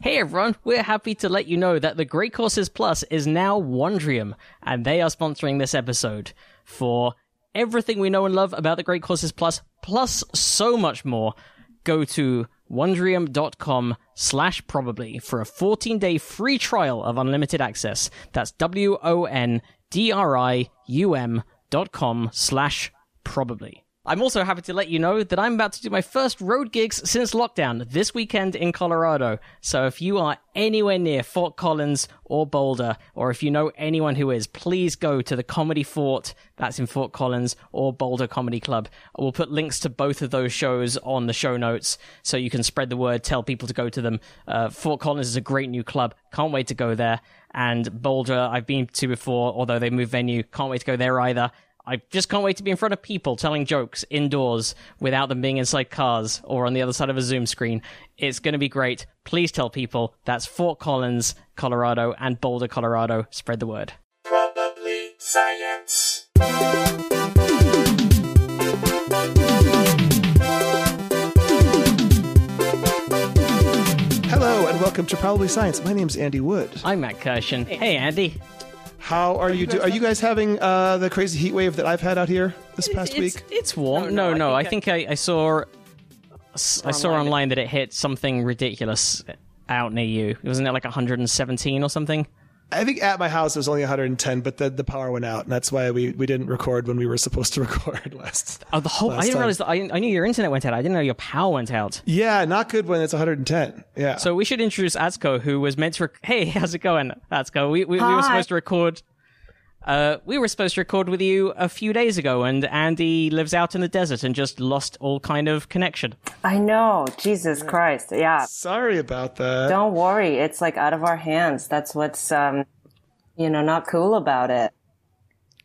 Hey everyone, we're happy to let you know that the Great Courses Plus is now Wondrium, and they are sponsoring this episode. For everything we know and love about the Great Courses Plus, plus so much more, go to wondrium.com slash probably for a 14-day free trial of unlimited access. That's W-O-N-D-R-I-U-M dot com slash probably. I'm also happy to let you know that I'm about to do my first road gigs since lockdown this weekend in Colorado. So if you are anywhere near Fort Collins or Boulder, or if you know anyone who is, please go to the Comedy Fort, that's in Fort Collins, or Boulder Comedy Club. We'll put links to both of those shows on the show notes so you can spread the word, tell people to go to them. Uh, Fort Collins is a great new club. Can't wait to go there. And Boulder, I've been to before, although they moved venue. Can't wait to go there either. I just can't wait to be in front of people telling jokes indoors without them being inside cars or on the other side of a Zoom screen. It's going to be great. Please tell people that's Fort Collins, Colorado, and Boulder, Colorado. Spread the word. Probably science. Hello and welcome to Probably Science. My name's Andy Wood. I'm Matt Kirshen. Hey, Andy. How are you? Do- are you guys having uh, the crazy heat wave that I've had out here this past it's, week? It's warm. No, no. I think I, I saw I saw online that it hit something ridiculous out near you. Wasn't it like 117 or something? I think at my house it was only 110, but the, the power went out, and that's why we, we didn't record when we were supposed to record last. Oh, the whole! I didn't time. realize that. I, I knew your internet went out. I didn't know your power went out. Yeah, not good when it's 110. Yeah. So we should introduce Atsuko, who was meant to. Rec- hey, how's it going, Atsuko? We, we, we were supposed to record. Uh, we were supposed to record with you a few days ago, and Andy lives out in the desert and just lost all kind of connection. I know. Jesus Christ. Yeah. Sorry about that. Don't worry. It's like out of our hands. That's what's, um, you know, not cool about it.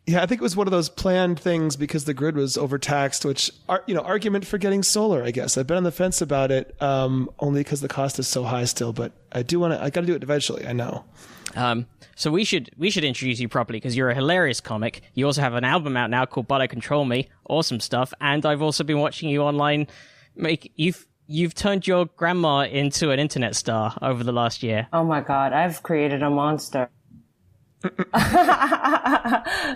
Yeah, I think it was one of those planned things because the grid was overtaxed, which are you know argument for getting solar. I guess I've been on the fence about it, um, only because the cost is so high still. But I do want to. I got to do it eventually. I know. Um, so we should we should introduce you properly because you're a hilarious comic. You also have an album out now called "But Control Me," awesome stuff. And I've also been watching you online. Make you've you've turned your grandma into an internet star over the last year. Oh my God. I've created a monster.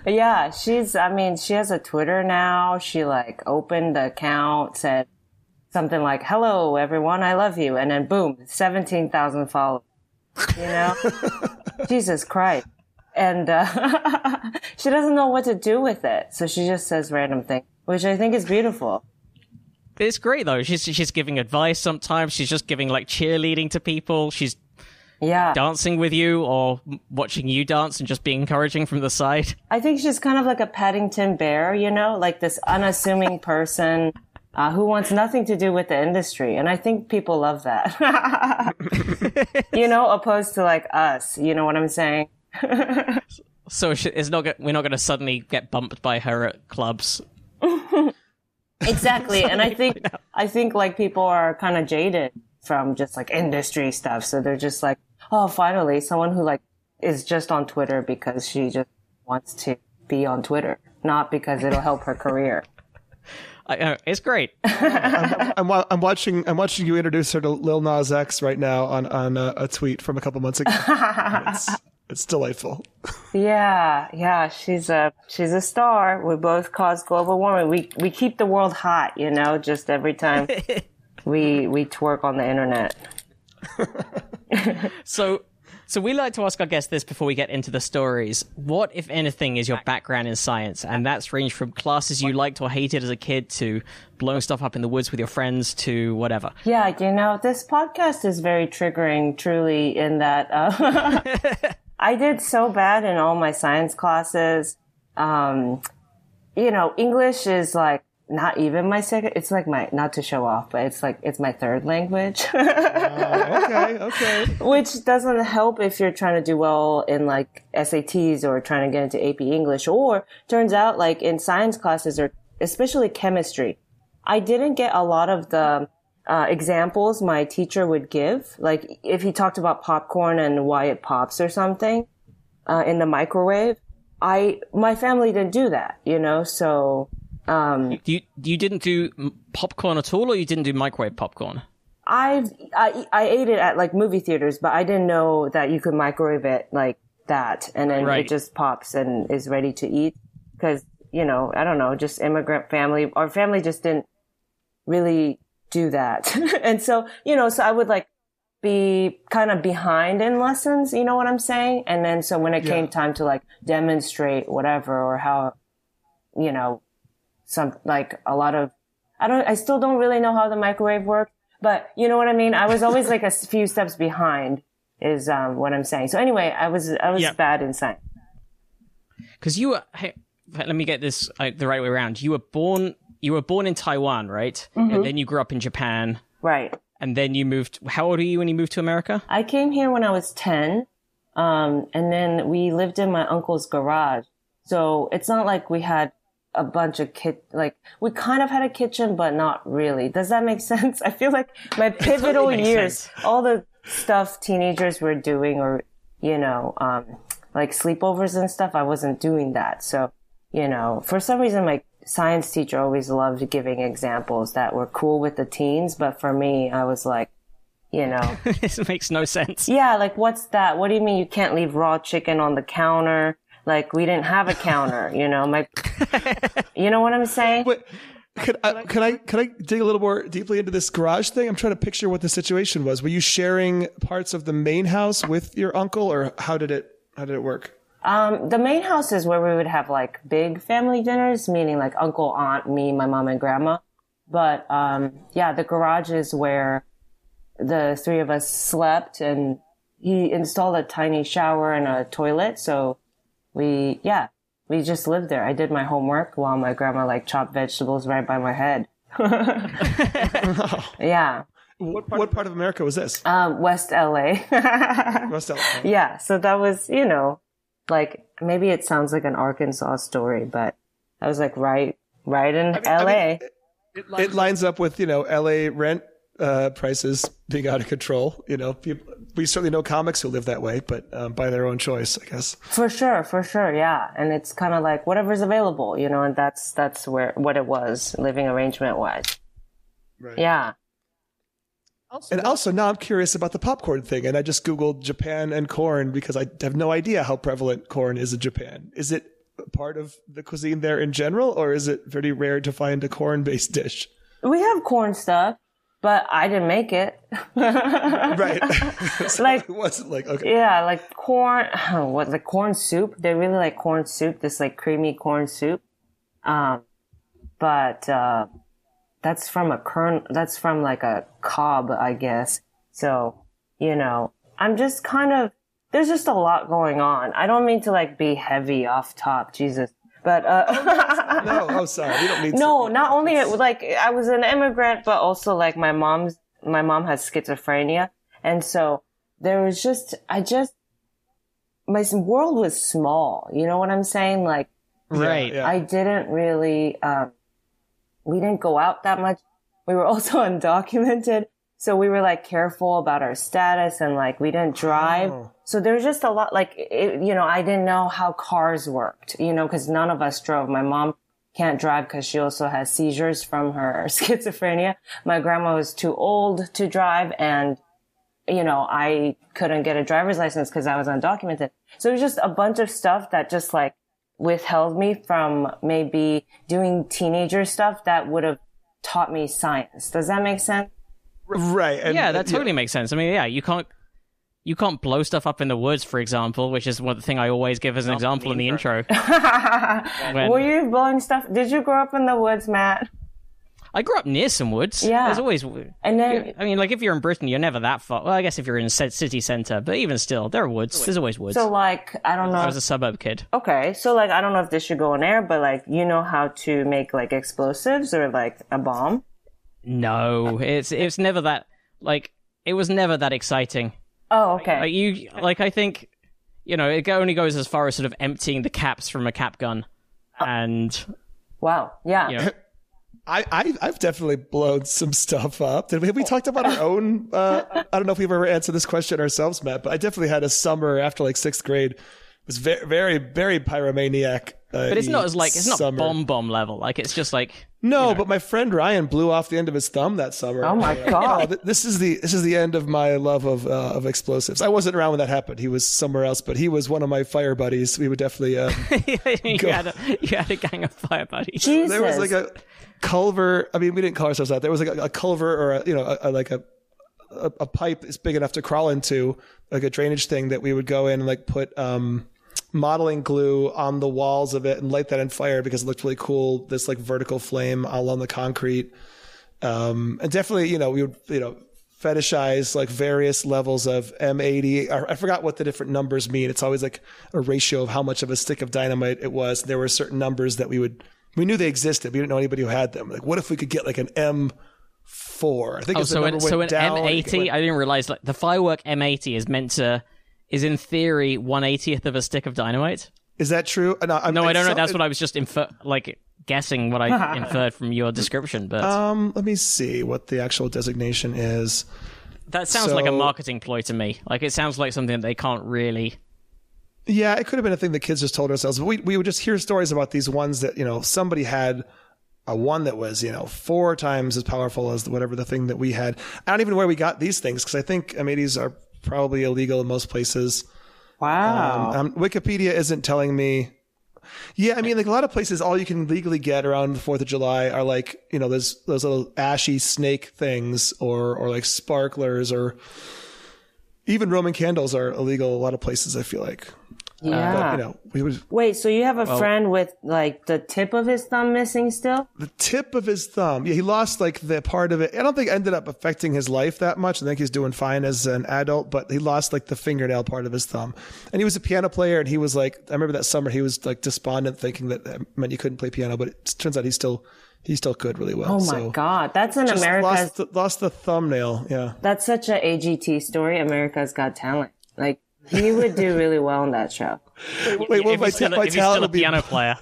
yeah. She's, I mean, she has a Twitter now. She like opened the account, said something like, hello, everyone. I love you. And then boom, 17,000 followers. You know? Jesus Christ. And, uh, she doesn't know what to do with it. So she just says random things, which I think is beautiful. It's great though. She's she's giving advice sometimes. She's just giving like cheerleading to people. She's Yeah. dancing with you or watching you dance and just being encouraging from the side. I think she's kind of like a Paddington bear, you know, like this unassuming person uh, who wants nothing to do with the industry. And I think people love that. you know, opposed to like us. You know what I'm saying? So it's not we're not going to suddenly get bumped by her at clubs. Exactly. and I think, I think like people are kind of jaded from just like industry stuff. So they're just like, oh, finally someone who like is just on Twitter because she just wants to be on Twitter, not because it'll help her career. I, uh, it's great. I'm, wa- I'm watching. I'm watching you introduce her to Lil Nas X right now on on a, a tweet from a couple months ago. it's, it's delightful. Yeah, yeah, she's a she's a star. We both cause global warming. We we keep the world hot, you know, just every time we we twerk on the internet. So, so we like to ask our guests this before we get into the stories. What, if anything, is your background in science? And that's ranged from classes you liked or hated as a kid to blowing stuff up in the woods with your friends to whatever. Yeah, you know, this podcast is very triggering, truly, in that uh, I did so bad in all my science classes. Um, you know, English is like not even my second. It's like my not to show off, but it's like it's my third language. Okay, okay. which doesn't help if you're trying to do well in like SATs or trying to get into AP English or turns out like in science classes or especially chemistry, I didn't get a lot of the uh, examples my teacher would give. Like if he talked about popcorn and why it pops or something uh, in the microwave, I my family didn't do that, you know. So Um, you you didn't do popcorn at all, or you didn't do microwave popcorn? I've I I ate it at like movie theaters, but I didn't know that you could microwave it like that, and then Right. it just pops and is ready to eat. Because you know, I don't know, just immigrant family. Our family just didn't really do that, and so you know, so I would like be kind of behind in lessons. You know what I'm saying? And then so when it Yeah. came time to like demonstrate whatever or how, you know, some like a lot of I don't I still don't really know how the microwave works, but you know what I mean? I was always like a few steps behind is um what I'm saying. So anyway, I was I was Yeah. bad in science. Because you were. Hey, let me get this uh, the right way around. You were born. You were born in Taiwan, right? And then you grew up in Japan, Right. and then you moved. How old are you when you moved to America? I came here when I was 10. Um, and then we lived in my uncle's garage. So it's not like we had a bunch of kit, like we kind of had a kitchen, but not really. Does that make sense? I feel like my pivotal makes years, sense. all the stuff teenagers were doing or, you know, um, like sleepovers and stuff, I wasn't doing that. So, you know, for some reason, my science teacher always loved giving examples that were cool with the teens. But for me, I was like, you know, this makes no sense. yeah, like what's that? What do you mean you can't leave raw chicken on the counter? Like we didn't have a counter, you know, my, you know what I'm saying? Wait, could I, could I could I dig a little more deeply into this garage thing? I'm trying to picture what the situation was. Were you sharing parts of the main house with your uncle, or how did it how did it work? Um, the main house is where we would have like big family dinners, meaning like uncle, aunt, me, my mom, and grandma. But um, yeah, the garage is where the three of us slept, and he installed a tiny shower and a toilet. So we, yeah, we just lived there. I did my homework while my grandma like chopped vegetables right by my head. yeah, What part, what part of America was this? um, West LA. West LA. yeah, so that was, you know, like maybe it sounds like an Arkansas story, but I was like right, right in LA. I mean, It lines up with you know LA rent uh, prices being out of control. You know, people, we certainly know comics who live that way, but um, by their own choice, I guess. for sure, for sure, yeah. And it's kind of like whatever's available, you know, and that's that's where what it was, living arrangement wise. Right. Yeah. And also now I'm curious about the popcorn thing, and I just googled Japan and corn because I have no idea how prevalent corn is in Japan. Is it part of the cuisine there in general, or is it very rare to find a corn-based dish? We have corn stuff, but I didn't make it. Right. so Like- it wasn't like okay. Yeah, like corn, what, like corn soup. They really like corn soup, this like creamy corn soup. Um, but, uh, that's from a kern, that's from like a cob, I guess. So, you know, I'm just kind of, there's just a lot going on. I don't mean to like be heavy off top, Jesus. But, uh, No, oh sorry, you don't need no, to. not only like I was an immigrant, but also like my mom's my mom has schizophrenia, and so there was just I just my world was small. You know what I'm saying? Like Right. yeah. I didn't really um, we didn't go out that much. We were also undocumented, so we were like careful about our status and like we didn't drive. Oh. So there's just a lot like it, you know I didn't know how cars worked. You know because none of us drove. My mom can't drive because she also has seizures from her schizophrenia. My grandma was too old to drive and you know, I couldn't get a driver's license because I was undocumented. So it was just a bunch of stuff that just like withheld me from maybe doing teenager stuff that would have taught me science. Does that make sense? Right. And, yeah, that totally makes sense. I mean, yeah, you can't you can't blow stuff up in the woods, for example, which is one thing I always give as an example in the intro. When- Were you blowing stuff? Did you grow up in the woods, Matt? I grew up near some woods. Yeah. there's always. And then, I mean, like if you're in Britain, you're never that far. Well, I guess if you're in a city centre, but even still, there are woods. There's always woods. so like, I don't know. I was a suburb kid. Okay, so like, I don't know if this should go on air, but like, you know how to make like explosives or like a bomb? No, it's it's never that like it was never that exciting. Oh, okay. Like you, like I think, you know, it only goes as far as sort of emptying the caps from a cap gun, and wow. Yeah. you know, I, I I've definitely blown some stuff up. Did we have we talked about our own? Uh, I don't know if we've ever answered this question ourselves, Matt. But I definitely had a summer after like sixth grade. It was very very very pyromaniac. Uh, but it's not as like it's not bomb bomb level. Like it's just like No, but my friend Ryan blew off the end of his thumb that summer. Oh my god. th- this is the this is the end of my love of uh, of explosives. I wasn't around when that happened. He was somewhere else, but he was one of my fire buddies. We would definitely. Uh, you, had a, you had a gang of fire buddies. Jesus. there was like a culver. I mean, we didn't call ourselves that. There was like a, a culvert or a, you know a, a, like a, a a pipe that's big enough to crawl into, like a drainage thing that we would go in and like put um, modeling glue on the walls of it and light that on fire because it looked really cool. This like vertical flame all on the concrete. Um, and definitely, you know, we would you know fetishize like various levels of M80. I I forgot what the different numbers mean. It's always like a ratio of how much of a stick of dynamite it was. There were certain numbers that we would, we knew they existed. We didn't know anybody who had them. Like, what if we could get like an M4? I think Oh, so an, so an M80. went- I didn't realize like the firework M80 is meant to is in theory one eightieth of a stick of dynamite. is that true? No, I'm, No, I don't know. That's what I was just infer like guessing what I inferred from your description, but Um, let me see what the actual designation is. that sounds like a marketing ploy to me. Like it sounds like something that they can't really. Yeah, it could have been a thing the kids just told ourselves. But we we would just hear stories about these ones that you know somebody had a one that was you know four times as powerful as whatever the thing that we had. I don't even know where we got these things because I think M80s are probably illegal in most places. wow. Um, Wikipedia isn't telling me. Yeah, I mean, like a lot of places, all you can legally get around the Fourth of July are like you know those those little ashy snake things, or or like sparklers, or even Roman candles are illegal. A lot of places, I feel like. Uh, yeah. But you know, would Wait, so you have a friend with like the tip of his thumb missing still? the tip of his thumb. Yeah, he lost like the part of it. I don't think it ended up affecting his life that much. I think he's doing fine as an adult, but he lost like the fingernail part of his thumb. And he was a piano player, and he was like, I remember that summer he was like despondent, thinking that that meant he couldn't play piano. But it turns out he still he still could really well. Oh my so god. That's an just America's lost the, lost the thumbnail. Yeah. that's such a AGT story. America's Got Talent. Like he would do really well in that show. Wait, what if my, he's still, ta- my if he's talent a would be? piano player.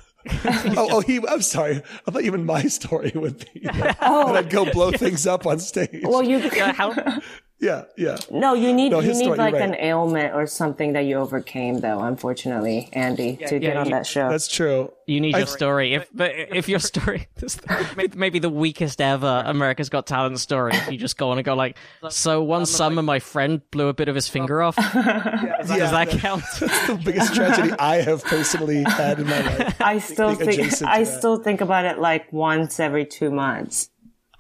Oh, oh, he. I'm sorry. I thought even my story would be. that I'd go blow oh. things up on stage. Well, you Yeah, how, yeah, yeah. no, you need No, you need story, like right. an ailment or something that you overcame, though. Unfortunately, Andy, to get on you- that show. That's true. you need your story. If but if your story maybe the weakest ever America's Got Talent story, if you just go on and go like, so one summer my friend blew a bit of his finger off. Does that count? the biggest tragedy I have personally had in my life. I still Think think adjacent to I that. still think about it like once every two months.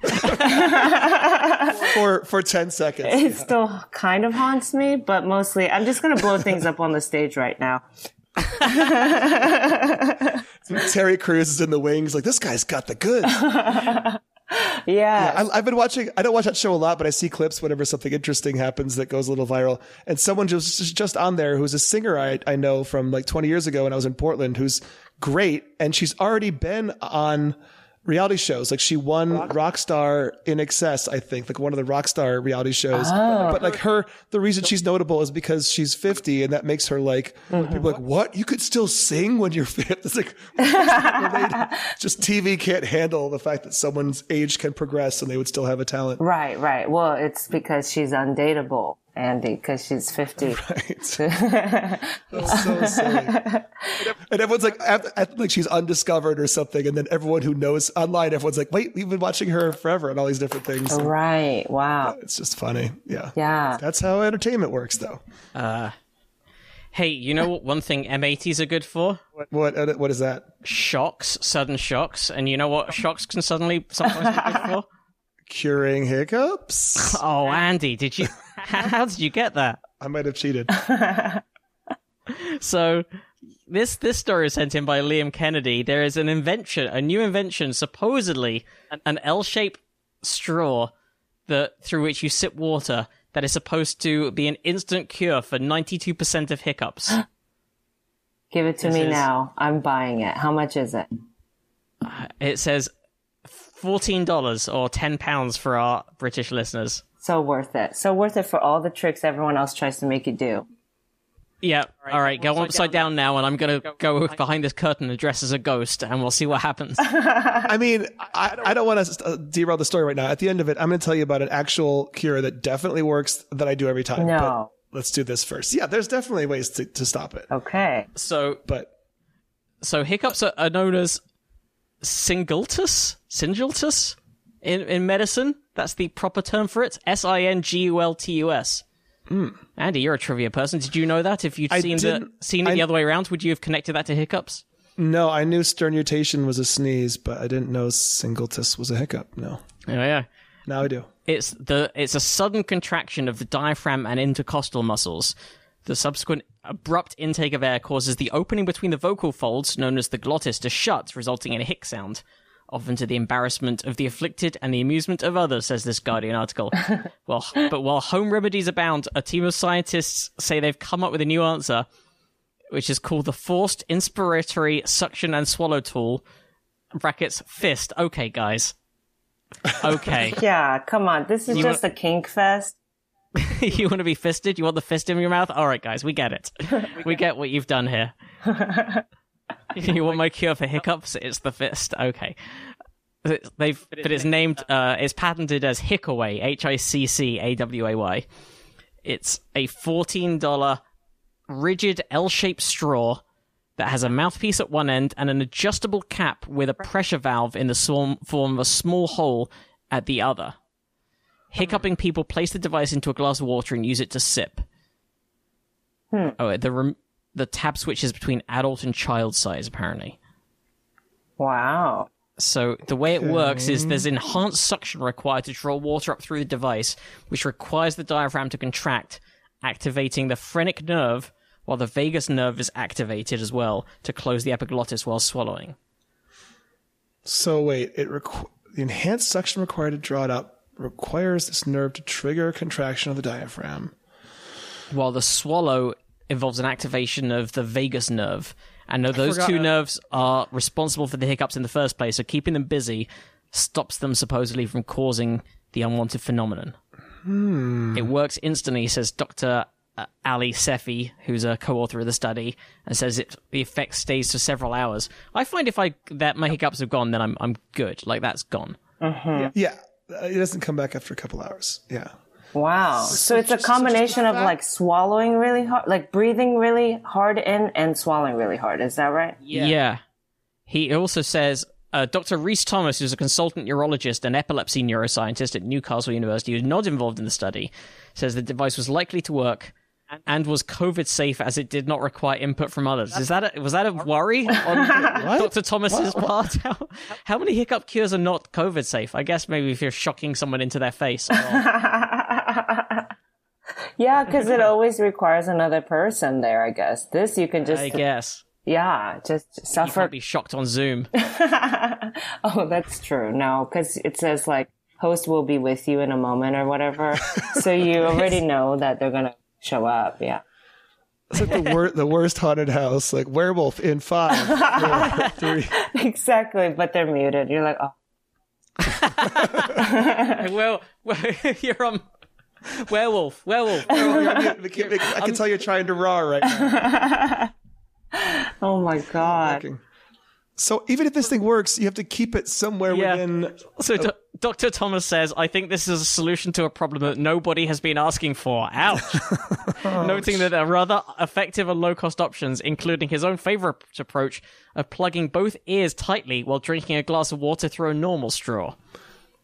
for for 10 seconds. It still kind of haunts me, but mostly I'm just gonna blow things up on the stage right now. Terry Crews is in the wings, like this guy's got the goods. Yeah. I, I've been watching. I don't watch that show a lot, but I see clips whenever something interesting happens that goes a little viral. And someone just just on there who's a singer I I know from like 20 years ago when I was in Portland, who's great, and she's already been on reality shows. Like she won Rockstar INXS, I think, like one of the Rockstar reality shows. Oh. But like her, the reason she's notable is because she's 50, and that makes her like mm-hmm. people are like, what? You could still sing when you're 50? It's like just TV can't handle the fact that someone's age can progress and they would still have a talent. Right, right. Well, it's because she's undateable, Andy, because she's 50. Right. That's so silly. And everyone's like, act- act like she's undiscovered or something. And then everyone who knows online, everyone's like, wait, we've been watching her forever and all these different things. Right. Wow. It's just funny. Yeah. Yeah. That's how entertainment works, though. Uh, hey, you know what? One thing M80s are good for What, what, what is that? shocks, sudden shocks, and you know what shocks can suddenly sometimes be good for? Curing hiccups? Oh, Andy, did you? How did you get that? I might have cheated. So this this story is sent in by Liam Kennedy. There is an invention, a new invention, supposedly an L-shaped straw that through which you sip water that is supposed to be an instant cure for 92% of hiccups. Give it to me is- now. I'm buying it. How much is it? It says $14 or 10 pounds for our British listeners. So worth it. So worth it for all the tricks everyone else tries to make you do. Yeah, all right, go upside down now and I'm going to go behind this curtain and dress as a ghost and we'll see what happens. I mean, I, I don't want to uh, derail the story right now. At the end of it, I'm going to tell you about an actual cure that definitely works that I do every time. No. But let's do this first. Yeah, there's definitely ways to, to stop it. Okay. so But so hiccups are, are known as Singultus? Singultus? In, in medicine? That's the proper term for it. S I N G U L T U S. Hmm. Andy, you're a trivia person. Did you know that? If you'd I seen the didn't- seen it the other way around, would you have connected that to hiccups? No, I knew sternutation was a sneeze, but I didn't know singultus was a hiccup. No. Oh yeah. Now I do. It's the it's a sudden contraction of the diaphragm and intercostal muscles. The subsequent abrupt intake of air causes the opening between the vocal folds, known as the glottis, to shut, resulting in a hic sound. Often to the embarrassment of the afflicted and the amusement of others, says this Guardian article. well, but while home remedies abound, a team of scientists say they've come up with a new answer, which is called the Forced Inspiratory Suction and Swallow Tool. Brackets fist. Okay, guys. Okay. Yeah, come on. This is You just wa- a kink fest. you want to be fisted? You want the fist in your mouth? All right, guys, we get it. we get what you've done here. you want my cure for hiccups? It's the fist. Okay. It's- They've, but it's named, uh, uh, it's patented as HiccAway, H-I-C-C-A-W-A-Y. It's a $14 rigid L-shaped straw that has a mouthpiece at one end and an adjustable cap with a pressure valve in the form form of a small hole at the other. Hiccuping hmm. people place the device into a glass of water and use it to sip. Hmm. Oh, the rem- the tab switches between adult and child size apparently. Wow. So the way it works is there's enhanced suction required to draw water up through the device, which requires the diaphragm to contract, activating the phrenic nerve, while the vagus nerve is activated as well to close the epiglottis while swallowing. So wait, it requ- the enhanced suction required to draw it up requires this nerve to trigger a contraction of the diaphragm. while the swallow involves an activation of the vagus nerve. And though those forgot- two nerves are responsible for the hiccups in the first place, so keeping them busy stops them supposedly from causing the unwanted phenomenon. It works instantly, says Dr. uh, Ali Seifi, who's a co-author of the study, and says it the effect stays for several hours. I find if I that my hiccups have gone, then I'm I'm good. Like that's gone. Yeah, uh, it doesn't come back after a couple hours. Yeah. Wow. So it's a combination of like swallowing really hard, like breathing really hard in and swallowing really hard. Is that right? Yeah. He also says uh, Dr. Rhys Thomas, who's a consultant neurologist and epilepsy neuroscientist at Newcastle University, who's not involved in the study, says the device was likely to work and was COVID safe as it did not require input from others. Is that a, was that a worry on Dr. Thomas's part? How, how many hiccup cures are not COVID safe? I guess maybe if you're shocking someone into their face. or- Yeah, because it always requires another person there, I guess. This you can just, I guess. yeah, just You suffer. can't be shocked on Zoom. oh, that's true. No, because it says like host will be with you in a moment or whatever. so you already know that they're going to show up. Yeah. It's like the, wor- the worst haunted house, like werewolf in five, four, three. Exactly. But they're muted. You're like, oh, well, well, you're on werewolf, werewolf. Oh, I can, I can tell you're trying to raw right now. oh my God. So even if this thing works, you have to keep it somewhere Yeah. within. So Do- Dr. Thomas says, I think this is a solution to a problem that nobody has been asking for. Ouch. Noting that there are other effective and low cost options, including his own favorite approach of plugging both ears tightly while drinking a glass of water through a normal straw.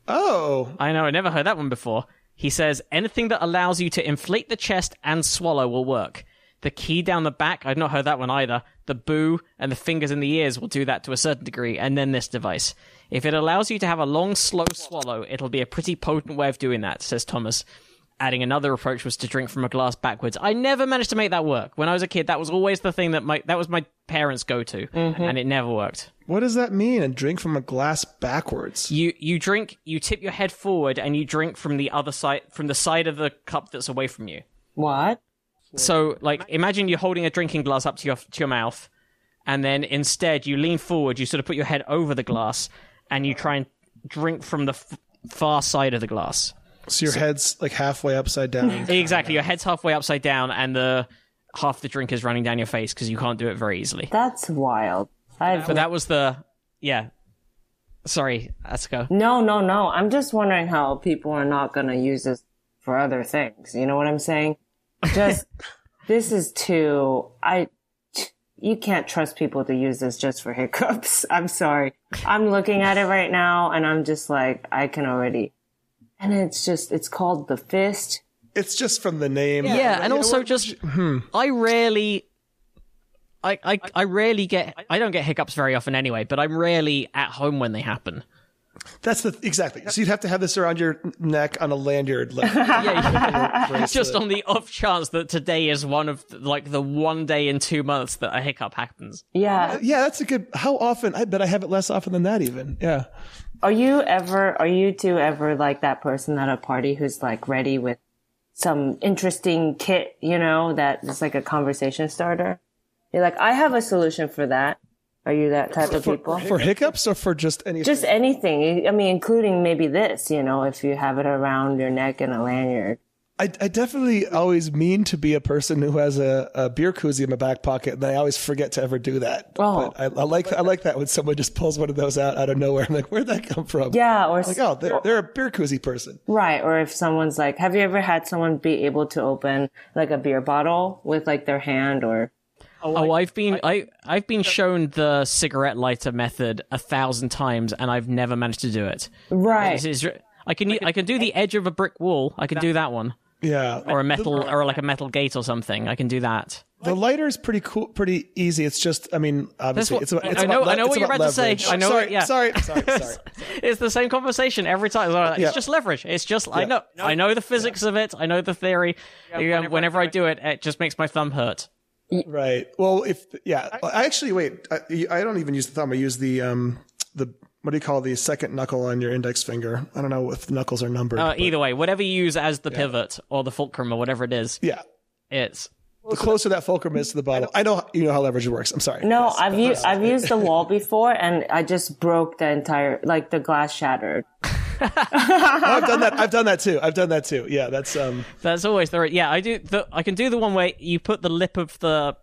Oh, I know, I never heard that one before. He says, anything that allows you to inflate the chest and swallow will work. The key down the back, I've not heard that one either. The boo and the fingers in the ears will do that to a certain degree, and then this device. If it allows you to have a long, slow swallow, it'll be a pretty potent way of doing that, says Thomas. Adding another approach was to drink from a glass backwards. I never managed to make that work. When I was a kid, that was always the thing that my that was my parents' go to, mm-hmm. and it never worked. what does that mean? And drink from a glass backwards. You you drink, you tip your head forward, and you drink from the other side, from the side of the cup that's away from you. What? So, like, imagine you're holding a drinking glass up to your to your mouth, and then instead you lean forward. You sort of put your head over the glass, and you try and drink from the f- far side of the glass. So your head's like halfway upside down. Exactly, your head's halfway upside down, and the half the drink is running down your face because you can't do it very easily. That's wild. I've, But that was the yeah. Sorry, let's go. no, no, no. I'm just wondering how people are not going to use this for other things. You know what I'm saying? Just, this is too, I, you can't trust people to use this just for hiccups. I'm sorry. I'm looking at it right now and I'm just like, I can already. And it's just, it's called the fist. It's just from the name. Yeah, You and also what? just hmm. I rarely I, I I rarely get I don't get hiccups very often anyway, but I'm rarely at home when they happen. that's the exactly. So you'd have to have this around your neck on a lanyard. Like, Yeah, just on the off chance that today is one of like the one day in two months that a hiccup happens. Yeah. yeah, that's a good. How often? I bet I have it less often than that. Even yeah. Are you ever, are you two ever like that person at a party who's like ready with some interesting kit, you know, that is like a conversation starter? You're like, I have a solution for that. Are you that type of people? For hiccups or for just anything? Just anything. I mean, including maybe this, you know, if you have it around your neck in a lanyard. I, I definitely always mean to be a person who has a, a beer koozie in my back pocket, and I always forget to ever do that. Oh. But I, I like I like that when someone just pulls one of those out out of nowhere. I'm like, where'd that come from? Yeah. Or, Like, oh, they're, they're a beer koozie person. right. Or if someone's like, have you ever had someone be able to open like a beer bottle with like their hand or, Oh, I've been I I've been shown the cigarette lighter method a thousand times, and I've never managed to do it. right. This is- I can I can do the edge of a brick wall. I can do that one, Yeah. or a metal or like a metal gate or something. I can do that. The lighter is pretty cool, pretty easy. It's just, I mean, obviously, what- it's about. It's I know- about, I know it's what you're about to say. leverage. I know Sorry, it, yeah. sorry, sorry, sorry. It's the same conversation every time. It's Yeah. Just leverage. It's just I know I know the physics of it. I know the theory. Yeah, whenever, I do it, it just makes my thumb hurt. Right. Well, if yeah, I actually wait. I, I don't even use the thumb. I use the um the what do you call the second knuckle on your index finger? I don't know if the knuckles are numbered. Uh, either way, whatever you use as the pivot or the fulcrum or whatever it is, yeah. it's The closer that fulcrum is to the bottle, I know you know how leverage works. I'm sorry. No, Yes. I've used I've used the wall before, and I just broke the entire like the glass shattered. I've done that. I've done that too. I've done that too. Yeah, that's um. that's always the right. yeah. I do the I can do the one where you put the lip of the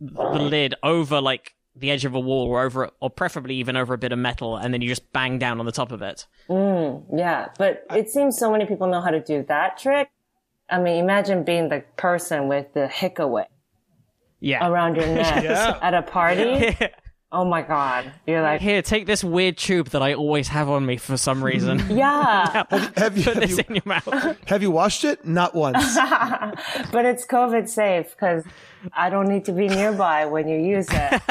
the lid over like the edge of a wall or over or preferably even over a bit of metal, and then you just bang down on the top of it. Mm, yeah, but it seems so many people know how to do that trick. I mean, imagine being the person with the HiccAway Yeah. around your neck Yeah. at a party. Oh my god, you're like, Here, take this weird tube that I always have on me for some reason. yeah, Have you Put have this you, in your mouth. have you washed it? Not once. but it's COVID safe because I don't need to be nearby when you use it.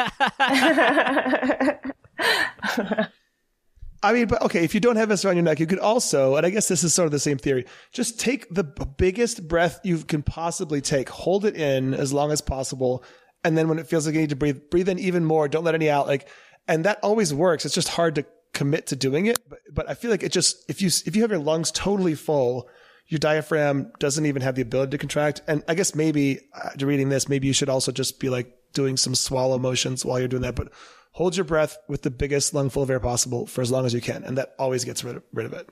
I mean, but okay, if you don't have this around your neck, you could also, and I guess this is sort of the same theory, just take the biggest breath you can possibly take, hold it in as long as possible, and then when it feels like you need to breathe, breathe in even more. Don't let any out. Like, and that always works. It's just hard to commit to doing it. But, but I feel like it just, if you, if you have your lungs totally full, your diaphragm doesn't even have the ability to contract. And I guess maybe, uh, reading this, maybe you should also just be like doing some swallow motions while you're doing that. But hold your breath with the biggest lungful of air possible for as long as you can. And that always gets rid of, rid of it.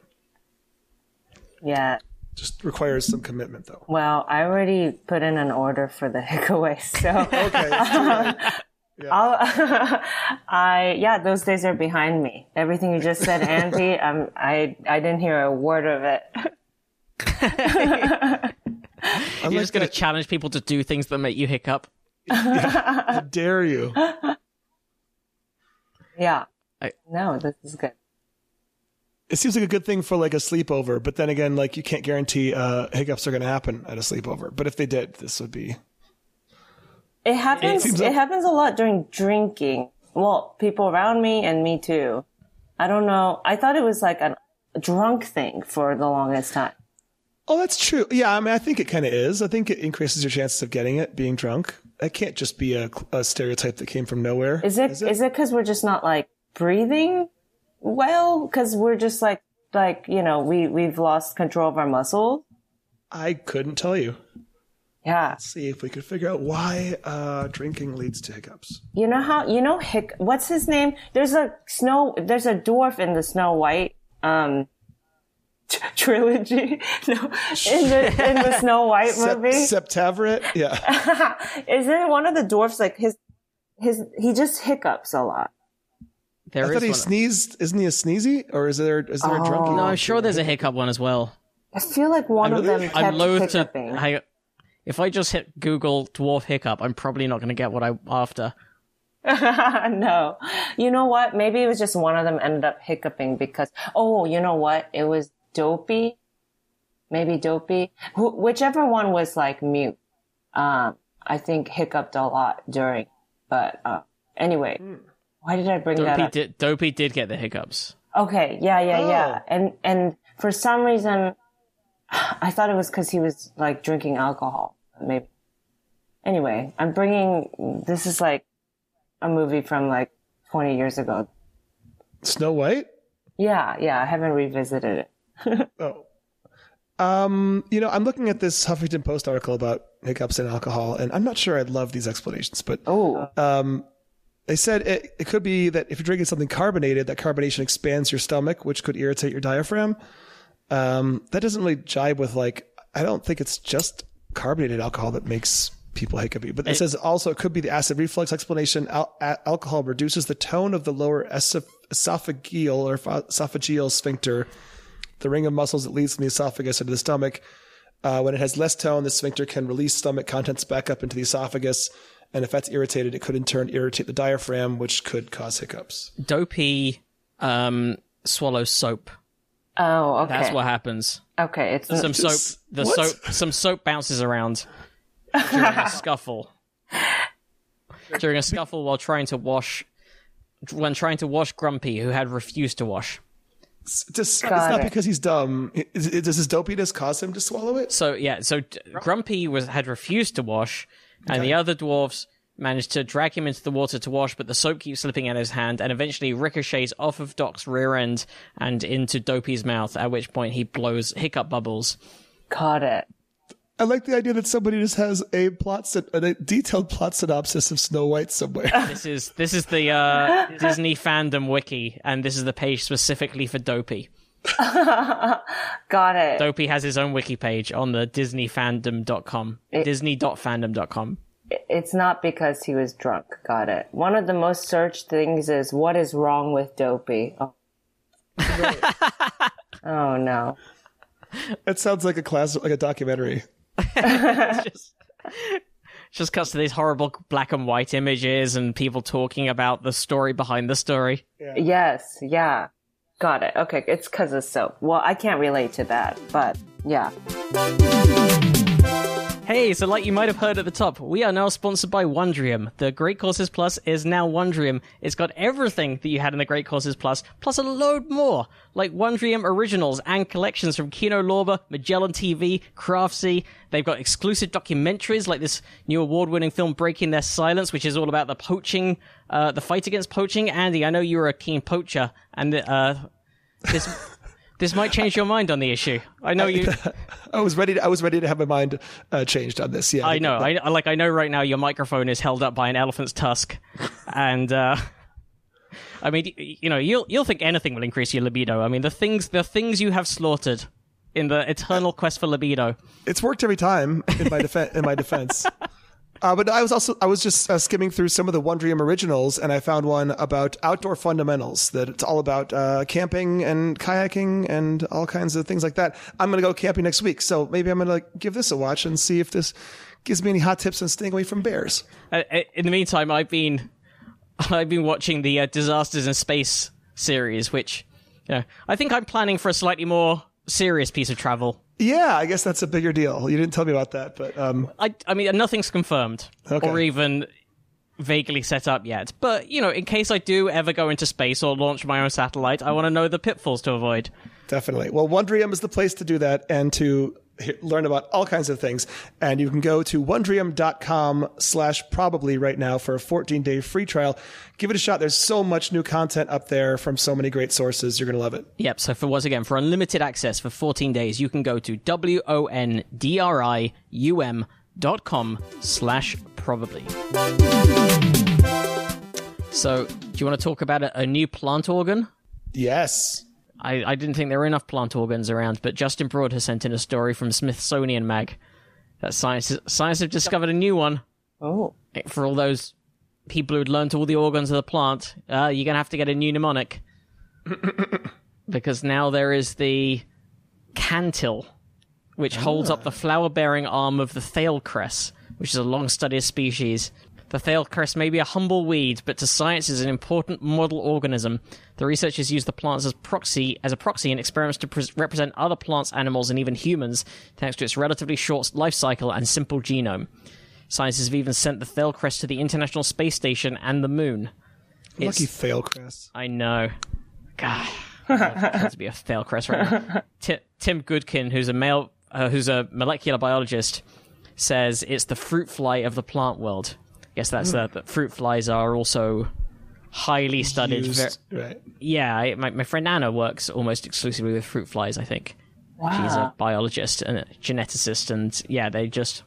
Yeah. Just requires some commitment though. Well, I already put in an order for the HiccAway, so Okay. let's. I'll, I yeah, those days are behind me. Everything you just said, Andy, um, I I didn't hear a word of it. I You're like just going to challenge people to do things that make you hiccup. How dare you? Yeah. I- no, this is good. It seems like a good thing for like a sleepover, but then again, like you can't guarantee uh, hiccups are going to happen at a sleepover. But if they did, this would be. It happens. It, like- happens a lot during drinking. Well, people around me and me too. I don't know. I thought it was like a drunk thing for the longest time. Oh, that's true. Yeah, I mean, I think it kind of is. I think it increases your chances of getting it being drunk. That can't just be a, a stereotype that came from nowhere. Is it? Is it because we're just not like breathing well? Because we're just like like you know we we've lost control of our muscles. I couldn't tell you. Yeah. See if we could figure out why uh, drinking leads to hiccups. You know how you know Hick? What's his name? There's a snow. There's a dwarf in the Snow White um t- trilogy. No, in the in the Snow White movie. Septavret? Yeah. Isn't one of the dwarfs like his his he just hiccups a lot? There I is thought he one. sneezed. Isn't he a sneezy? Or is there is there a drunkie? no, I'm sure there's a hiccup one as well. I feel like one of them kept I'm loath to. hiccuping. I, if I just hit Google dwarf hiccup, I'm probably not going to get what I'm after. no. You know what? Maybe it was just one of them ended up hiccuping because, oh, you know what? It was Dopey. Maybe Dopey. Wh- whichever one was like mute. Um, I think hiccuped a lot during, but, uh, anyway, why did I bring that Dopey up? did, Dopey did get the hiccups. Okay, yeah, yeah, yeah. Oh. And and for some reason, I thought it was because he was like drinking alcohol. Maybe. Anyway, I'm bringing. This is like a movie from like 20 years ago. Snow White. Yeah, yeah. I haven't revisited it. Oh. Um, you know, I'm looking at this Huffington Post article about hiccups and alcohol, and I'm not sure I love these explanations, but Oh, um, they said it, it could be that if you're drinking something carbonated, that carbonation expands your stomach, which could irritate your diaphragm. Um, that doesn't really jibe with like, I don't think it's just carbonated alcohol that makes people hiccupy, but it, says also it could be the acid reflux explanation. Al- a- alcohol reduces the tone of the lower esoph- esophageal or esophageal sphincter, the ring of muscles that leads from the esophagus into the stomach. Uh, when it has less tone, the sphincter can release stomach contents back up into the esophagus. And if that's irritated, it could in turn irritate the diaphragm, which could cause hiccups. Dopey um, swallows soap. oh, okay. That's what happens. Okay, it's Some soap. The what? soap. Some soap bounces around during a scuffle. During a scuffle while trying to wash, when trying to wash Grumpy, who had refused to wash. It's, just, it's not it. because he's dumb. Is, is, does his dopiness cause him to swallow it? So yeah, so Grumpy was had refused to wash, and the other dwarves manage to drag him into the water to wash, but the soap keeps slipping out of his hand and eventually ricochets off of Doc's rear end and into Dopey's mouth. At which point he blows hiccup bubbles. got it. I like the idea that somebody just has a plot, syn- a detailed plot synopsis of Snow White somewhere. This is this is the uh, Disney fandom wiki, and this is the page specifically for Dopey. Got it. Dopey has his own wiki page on the DisneyFandom.com, Disney.fandom.com. It's not because he was drunk. Got it. One of the most searched things is what is wrong with Dopey. Oh, oh no. It sounds like a class, like a documentary. just just cuts to these horrible black and white images and people talking about the story behind the story. Yes, yeah. Got it. Okay, it's because of soap. Well, I can't relate to that, but yeah. Hey, so like you might have heard at the top, we are now sponsored by Wondrium. The Great Courses Plus is now Wondrium. It's got everything that you had in the Great Courses Plus, plus a load more, like Wondrium originals and collections from Kino Lorber, Magellan TV, Craftsy. They've got exclusive documentaries like this new award-winning film Breaking Their Silence, which is all about the poaching, uh, the fight against poaching. Andy, I know you're a keen poacher, and uh, this this might change your mind on the issue. I know you. I was ready. To, I was ready to have my mind uh, changed on this. Yeah, I know. I I- like. I know right now your microphone is held up by an elephant's tusk, and uh, I mean, you know, you'll you'll think anything will increase your libido. I mean, the things the things you have slaughtered in the eternal quest for libido. It's worked every time in my defense. in my defense. Uh, but I was also I was just uh, skimming through some of the Wondrium originals, and I found one about outdoor fundamentals. That it's all about uh, camping and kayaking and all kinds of things like that. I'm going to go camping next week, so maybe I'm going to give this a watch and see if this gives me any hot tips on staying away from bears. Uh, uh, in the meantime, I've been I've been watching the uh, Disasters in Space series, which you know I think I'm planning for a slightly more serious piece of travel. Yeah, I guess that's a bigger deal. You didn't tell me about that, but um, I I mean nothing's confirmed Okay. or even vaguely set up yet. But you know, in case I do ever go into space or launch my own satellite, I want to know the pitfalls to avoid. Definitely. Well, Wondrium is the place to do that and to learn about all kinds of things. And you can go to wondrium.com slash probably right now for a 14 day free trial. Give it a shot. There's so much new content up there from so many great sources. You're going to love it. Yep. So for once again, for unlimited access for 14 days, you can go to w o n d r i u m dot com slash probably. So, do you want to talk about a, a new plant organ? Yes. I, I didn't think there were enough plant organs around, but Justin Broad has sent in a story from Smithsonian Mag that science science have discovered a new one Oh, for all those people who'd learned all the organs of the plant. Uh, you're gonna have to get a new mnemonic because now there is the cantil, which holds up the flower-bearing arm of the thale cress, which is a long-studied species. The thale cress may be a humble weed, but to science is an important model organism. The researchers use the plants as proxy as a proxy in experiments to pre- represent other plants, animals, and even humans, thanks to its relatively short life cycle and simple genome. Scientists have even sent the thale cress to the International Space Station and the Moon. Lucky fail, Chris. I know. God, I'd to be a thale cress right now. Ti- Tim Goodkin, who's a male, uh, who's a molecular biologist, says it's the fruit fly of the plant world. Guess that's hmm. the, the fruit flies are also highly studied. ver- right. yeah, I, my my friend Anna works almost exclusively with fruit flies. I think she's a biologist and a geneticist, and yeah, they just.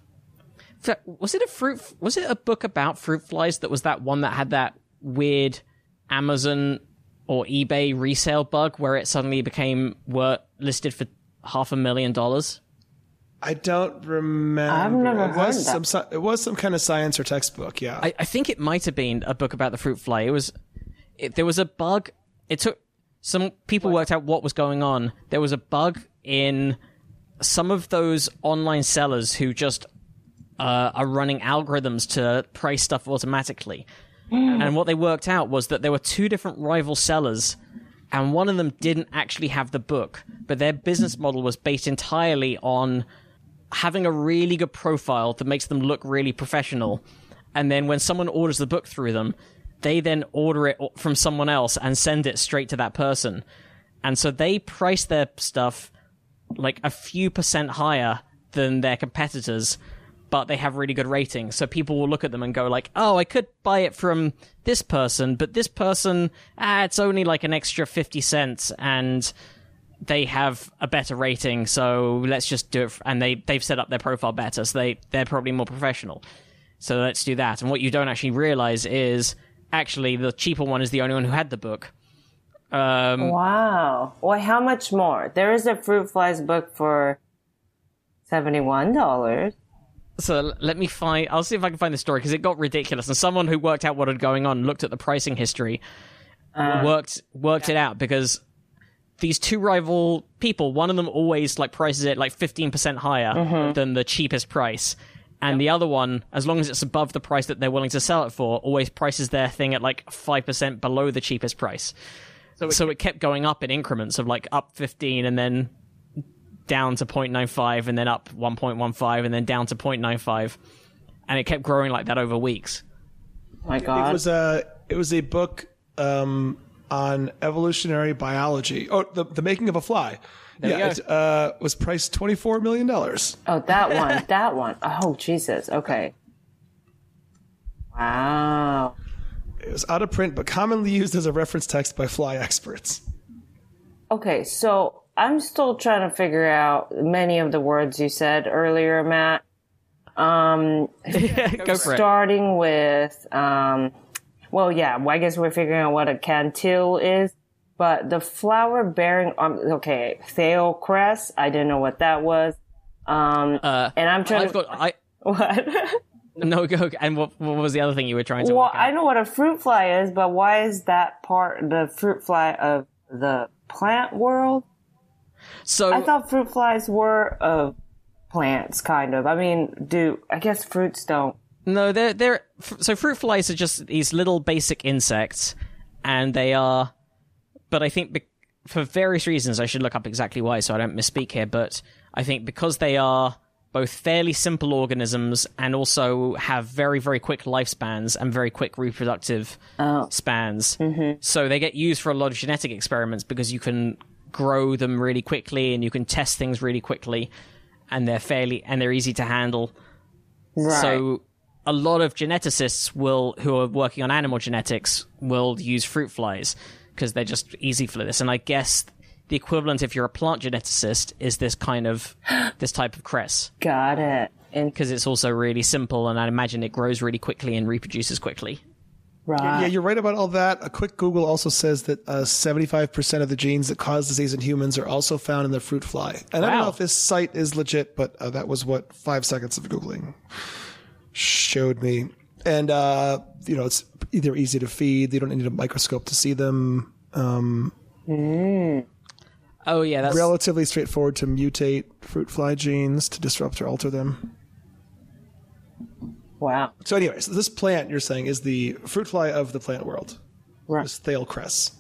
Was it a fruit? Was it a book about fruit flies that was that one that had that weird Amazon or eBay resale bug where it suddenly became were listed for half a million dollars? I don't remember. I've never it was heard some that. sci- it was some kind of science or textbook. Yeah. I, I think it might have been a book about the fruit fly. It was, it, there was a bug. It took some people worked out what was going on. There was a bug in some of those online sellers who just uh, are running algorithms to price stuff automatically. And what they worked out was that there were two different rival sellers, and one of them didn't actually have the book, but their business model was based entirely on having a really good profile that makes them look really professional. And then when someone orders the book through them, they then order it from someone else and send it straight to that person. And so they price their stuff like a few percent higher than their competitors, but they have really good ratings. So people will look at them and go like, "Oh, I could buy it from this person, but this person, ah, it's only like an extra 50 cents and they have a better rating, so let's just do it." f- And they they've set up their profile better, so they they're probably more professional. So let's do that. And what you don't actually realize is actually the cheaper one is the only one who had the book. Um, Wow. Well, how much more? There is a fruit flies book for seventy-one dollars. So let me find. I'll see if I can find the story because it got ridiculous. And someone who worked out what had going on looked at the pricing history, worked worked it out because these two rival people, one of them always like prices it like fifteen percent higher than the cheapest price, and the other one, as long as it's above the price that they're willing to sell it for, always prices their thing at like five percent below the cheapest price. So it, kept going up in increments of like up fifteen and then down to 0.95 and then up 1.15 and then down to 0.95 and it kept growing like that over weeks. My God. It was a it was a book um, on evolutionary biology. Oh, the the making of a fly. you yeah, it uh, was priced twenty four million dollars. oh, that one. that one. Oh, Jesus. Okay. Wow. It was out of print, but commonly used as a reference text by fly experts. Okay, so I'm still trying to figure out many of the words you said earlier, Matt. Um, go for it starting with, um, well, yeah, well, I guess we're figuring out what a cantil is, but the flower bearing, um, okay, thale cress, I didn't know what that was. Um, uh, and I'm trying I've to, got I what? no go and what, what was the other thing you were trying to well. I know what a fruit fly is, but why is that part, the fruit fly of the plant world? so I thought fruit flies were of plants, kind of. I mean, do I guess fruits don't? No they're they're so fruit flies are just these little basic insects and they are but I think be- for various reasons I should look up exactly why so I don't misspeak here but I think because they are both fairly simple organisms and also have very very quick lifespans and very quick reproductive oh. spans mm-hmm. so they get used for a lot of genetic experiments because you can grow them really quickly and you can test things really quickly and they're fairly and they're easy to handle. Right. so a lot of geneticists will who are working on animal genetics will use fruit flies because they're just easy for this. And I guess the equivalent if you're a plant geneticist is this kind of this type of cress got it. And because it's also really simple and I imagine it grows really quickly and reproduces quickly. right. Yeah, you're right about all that. A quick Google also says that uh, 75% of the genes that cause disease in humans are also found in the fruit fly. And I don't know if this site is legit, but uh, that was what five seconds of Googling showed me. And, uh, you know, it's either easy to feed, you don't need a microscope to see them. Um, Oh yeah, that's relatively straightforward to mutate fruit fly genes to disrupt or alter them. Wow. So, anyways, this plant you're saying is the fruit fly of the plant world. Right. This Thale cress.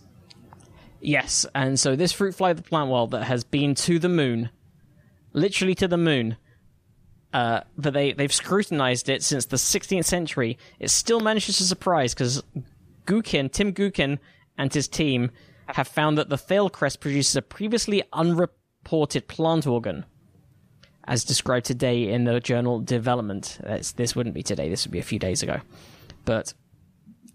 Yes, and so this fruit fly of the plant world that has been to the moon, literally to the moon, uh, but they, they've scrutinized it since the 16th century, it still manages to surprise because Gookin, Tim Gookin, and his team have found that the Thale cress produces a previously unreported plant organ. As described today in the journal Development. That's, this wouldn't be today, this would be a few days ago. But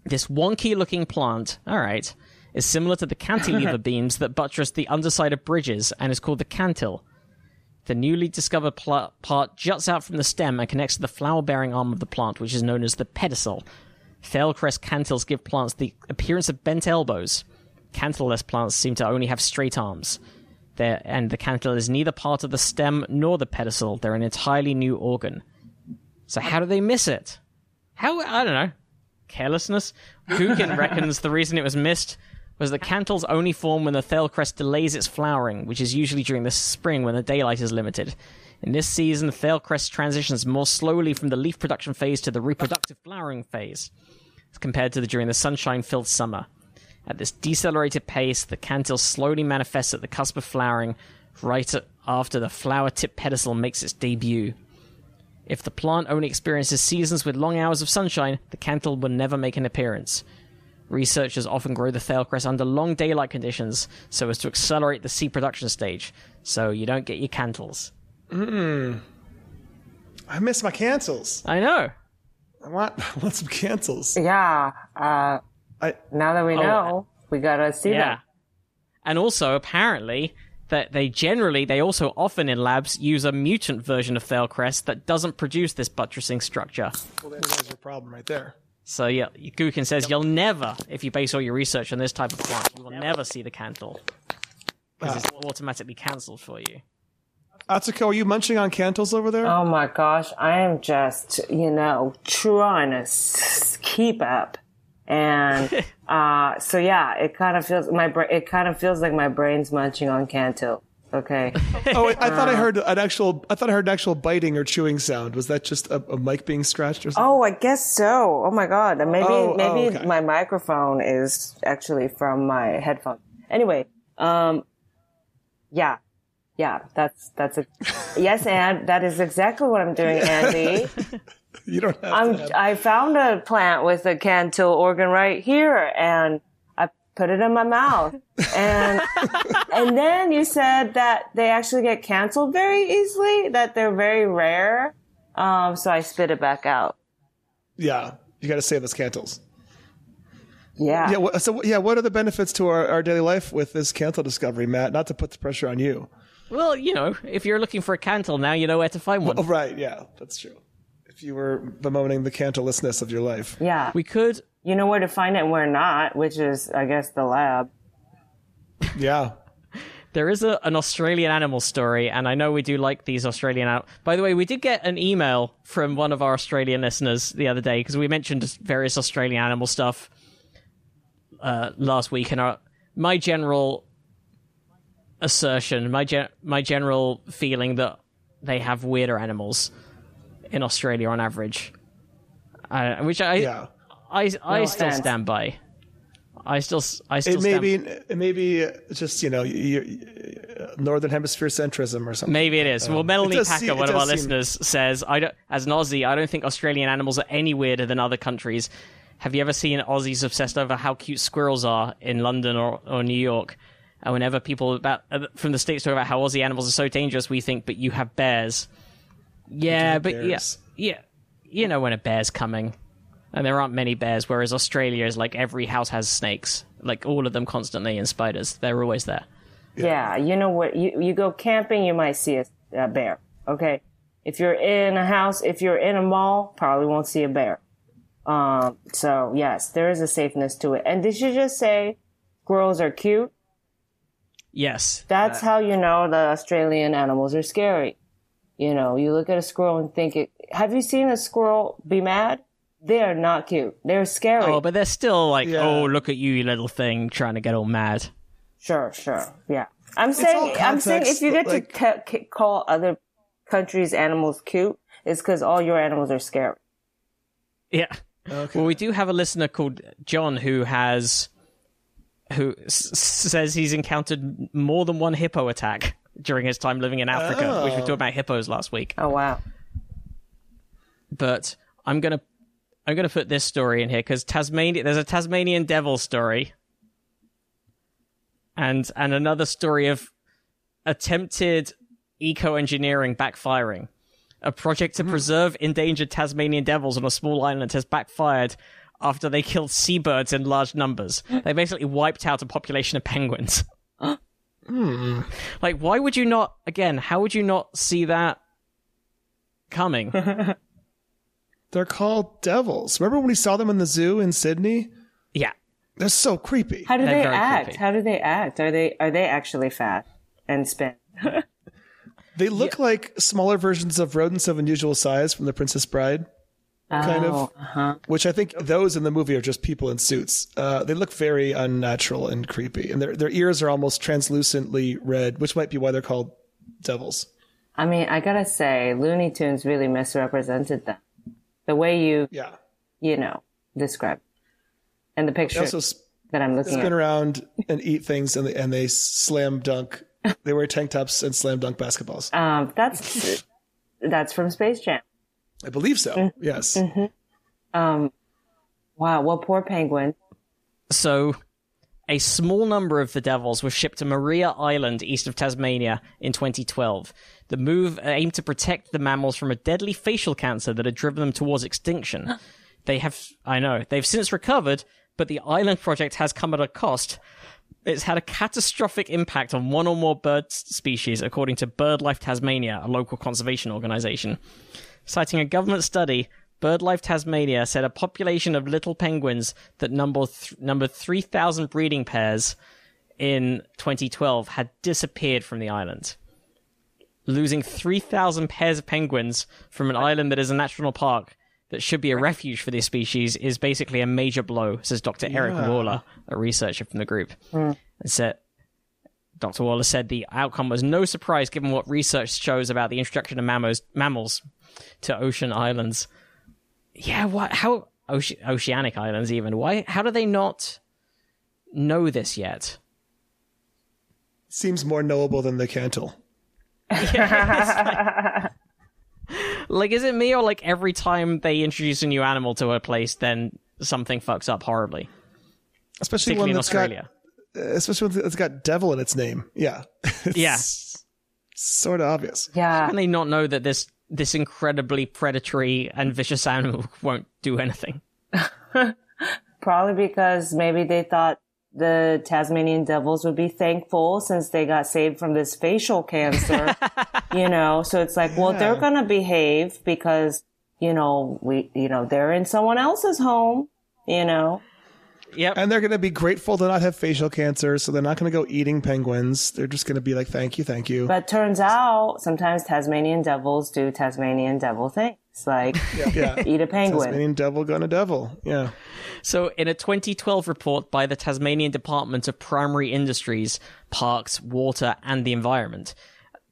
this wonky looking plant, alright, is similar to the cantilever beams that buttress the underside of bridges and is called the cantil. The newly discovered pl- part juts out from the stem and connects to the flower bearing arm of the plant, which is known as the pedicel. Thale cress cantils give plants the appearance of bent elbows. Cantilless plants seem to only have straight arms. They're, and the cantil is neither part of the stem nor the pedicel. They're an entirely new organ. So how do they miss it? How I don't know. Carelessness. Gookin reckons the reason it was missed was that cantils only form when the Thale cress delays its flowering, which is usually during the spring when the daylight is limited. In this season, the Thale cress transitions more slowly from the leaf production phase to the reproductive flowering phase, as compared to the during the sunshine-filled summer. At this decelerated pace, the cantil slowly manifests at the cusp of flowering, right after the flower-tip pedicel makes its debut. If the plant only experiences seasons with long hours of sunshine, the cantil will never make an appearance. Researchers often grow the Thale cress under long daylight conditions so as to accelerate the seed production stage, so you don't get your cantils. I miss my cancels. I know. I want, I want some cancels. Yeah. Uh, I, now that we know, we gotta see Oh. Yeah. them. And also, apparently, that they generally, they also often in labs use a mutant version of Thale cress that doesn't produce this buttressing structure. well, there's your problem right there. So yeah, Gookin says you'll never, if you base all your research on this type of plant, you will never see the cantil because it's automatically cancelled for you. Atsuko, are you munching on cantles over there? Oh my gosh, I am just, you know, trying to s- keep up. And uh, so yeah, it kind of feels my bra- it kind of feels like my brain's munching on Cantil. Okay. oh, wait, I thought I heard an actual. I thought I heard an actual biting or chewing sound. Was that just a, a mic being scratched or something? Oh, I guess so. Oh my god. Maybe Oh, oh, maybe okay. my microphone is actually from my headphone. Anyway, um yeah. Yeah, that's that's a Yes, and that is exactly what I'm doing, Andy. you don't have I'm to. Have, I found a plant with a cantil organ right here and I put it in my mouth. And and then you said that they actually get canceled very easily, that they're very rare. Um so I spit it back out. yeah, you got to save those cantles. Yeah. Yeah. So yeah, what are the benefits to our, our daily life with this cantle discovery, Matt? Not to put the pressure on you. Well, you know, if you're looking for a cantil now, you know where to find one. Oh, right. Yeah, that's true. If you were bemoaning the cantlelessness of your life, Yeah. We could, you know where to find it and where not, which is, I guess, the lab. yeah. there is a, an Australian animal story, and I know we do like these Australian. An- By the way, we did get an email from one of our Australian listeners the other day because we mentioned various Australian animal stuff uh, last week, and our, my general assertion, my gen- my general feeling that they have weirder animals in Australia on average, uh, which I Yeah. I I No still offense. stand by. I still s- I still It may stand be. It may be just you know, you, you- northern hemisphere centrism or something. Maybe it is. well, Melanie Packer, seem- one of our seem- listeners, says, "I don't, as an Aussie, I don't think Australian animals are any weirder than other countries. Have you ever seen Aussies obsessed over how cute squirrels are in London or, or New York? And whenever people about uh, from the states talk about how Aussie animals are so dangerous, we think, but you have bears. Yeah, but bears. yeah, yeah, you know when a bear's coming, and there aren't many bears. Whereas Australia is like every house has snakes, like all of them constantly, and spiders. They're always there. Yeah, you know what? You you go camping, you might see a, a bear. Okay, if you're in a house, if you're in a mall, probably won't see a bear. Um, so yes, there is a safeness to it. And did you just say squirrels are cute? Yes, That's how you know the Australian animals are scary. You know, you look at a squirrel and think it. Have you seen a squirrel be mad? They are not cute. They're scary. Oh, but they're still like, Yeah. oh, look at you, you little thing, trying to get all mad. Sure, sure, yeah. I'm all saying, I'm saying, if you get like- to ca- ca- call other countries' animals cute, it's because all your animals are scary. Yeah. Okay. Well, we do have a listener called John who has who s- s- says he's encountered more than one hippo attack during his time living in Africa, which we Oh. talked about hippos last week. Oh wow. But I'm gonna I'm gonna put this story in here because Tasmania there's a Tasmanian devil story, and and another story of attempted eco engineering backfiring. A project to mm-hmm. preserve endangered Tasmanian devils on a small island has backfired after they killed seabirds in large numbers. They basically wiped out a population of penguins. Hmm. Like, why would you not? Again, how would you not see that coming? They're called devils. Remember when we saw them in the zoo in Sydney? yeah, They're so creepy. How do They're they act? creepy. How do they act? Are they are they actually fat and spin? They look like smaller versions of rodents of unusual size from The Princess Bride, kind oh, of. Uh-huh. Which I think those in the movie are just people in suits. Uh, they look very unnatural and creepy, and their their ears are almost translucently red, which might be why they're called devils. I mean, I gotta say, Looney Tunes really misrepresented them. The way you Yeah. you know describe, and the They picture also s- that I'm looking spin at. around and eat things, and they, and they slam dunk. They wear tank tops and slam dunk basketballs. Um, that's that's from Space Jam. I believe so. Mm-hmm. Yes. Um, wow, well, poor penguin. So, a small number of the devils were shipped to Maria Island, east of Tasmania, in 2012. The move aimed to protect the mammals from a deadly facial cancer that had driven them towards extinction. They have, I know, they've since recovered, but the island project has come at a cost. It's had a catastrophic impact on one or more bird species, according to BirdLife Tasmania, a local conservation organization. Citing a government study, BirdLife Tasmania said a population of little penguins that numbered, th- numbered 3,000 breeding pairs in 2012 had disappeared from the island. Losing 3,000 pairs of penguins from an island that is a national park that should be a refuge for this species is basically a major blow, says Dr. Eric Woehler, a researcher from the group. Mm. And said, Dr. Woehler said the outcome was no surprise given what research shows about the introduction of mammals, mammals to ocean islands. Yeah, what? How oce- oceanic islands even? Why? How do they not know this yet? Seems more knowable than the Cantle. Like, is it me or like every time they introduce a new animal to a place, then something fucks up horribly? Especially one in that's Australia. got, especially one that's got devil in its name. Yeah. It's Yeah. Sort of obvious. Yeah, How Can they not know that this this incredibly predatory and vicious animal won't do anything? probably because maybe they thought the Tasmanian devils would be thankful since they got saved from this facial cancer. you know, so it's like, well, they're gonna behave because you know we, you know, they're in someone else's home. You know, Yep. And they're going to be grateful to not have facial cancer, so they're not going to go eating penguins. They're just going to be like, thank you, thank you. but turns out sometimes Tasmanian devils do Tasmanian devil things, like yeah. eat a penguin. Tasmanian devil gonna devil. Yeah. So, in a 2012 report by the Tasmanian Department of Primary Industries, Parks, Water, and the Environment,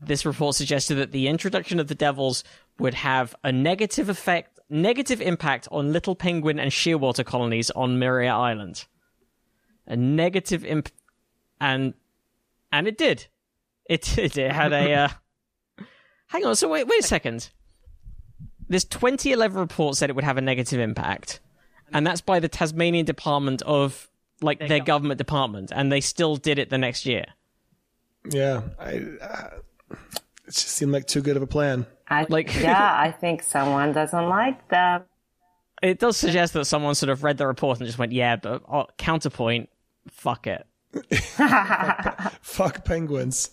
this report suggested that the introduction of the devils would have a negative effect, negative impact on little penguin and shearwater colonies on Maria Island. A negative imp, and and it did. It did. It had a. Uh... Hang on. So wait, wait a second. This 2011 report said it would have a negative impact and that's by the Tasmanian Department of like their, government department, and they still did it the next year. Yeah. I, uh, it just seemed like too good of a plan. I, Like- yeah, I think someone doesn't like them. It does suggest that someone sort of read the report and just went, "Yeah, but uh, counterpoint, fuck it." Fuck penguins.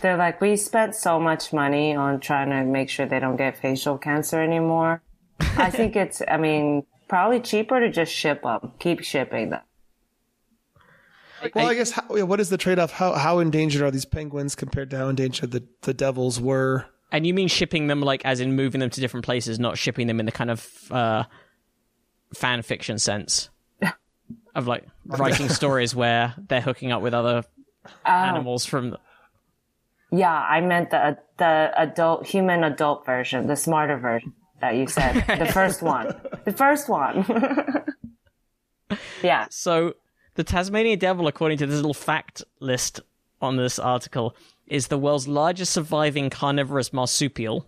They're like, we spent so much money on trying to make sure they don't get facial cancer anymore. I think it's, I mean, probably cheaper to just ship them, keep shipping them. Well, I guess how, yeah, what is the trade off? How how endangered are these penguins compared to how endangered the, the devils were? And you mean shipping them like as in moving them to different places, not shipping them in the kind of uh, fan fiction sense of like writing stories where they're hooking up with other animals from. Yeah, I meant the the adult, human adult version, the smarter version that you said, the first one. the first one. yeah. So, the Tasmanian devil, according to this little fact list on this article, is the world's largest surviving carnivorous marsupial.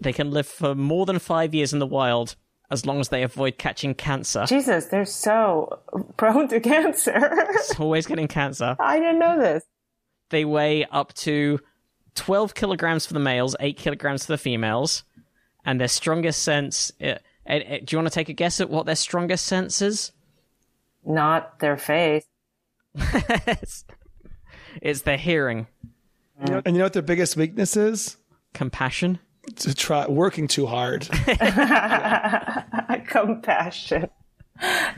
They can live for more than five years in the wild as long as they avoid catching cancer. Jesus, they're so prone to cancer. It's always getting cancer. I didn't know this. They weigh up to 12 kilograms for the males, 8 kilograms for the females, and their strongest sense. Uh, uh, uh, do you want to take a guess at what their strongest sense is? Not their face. it's, it's their hearing, And you know what their biggest weakness is? compassion. To try working too hard. Compassion.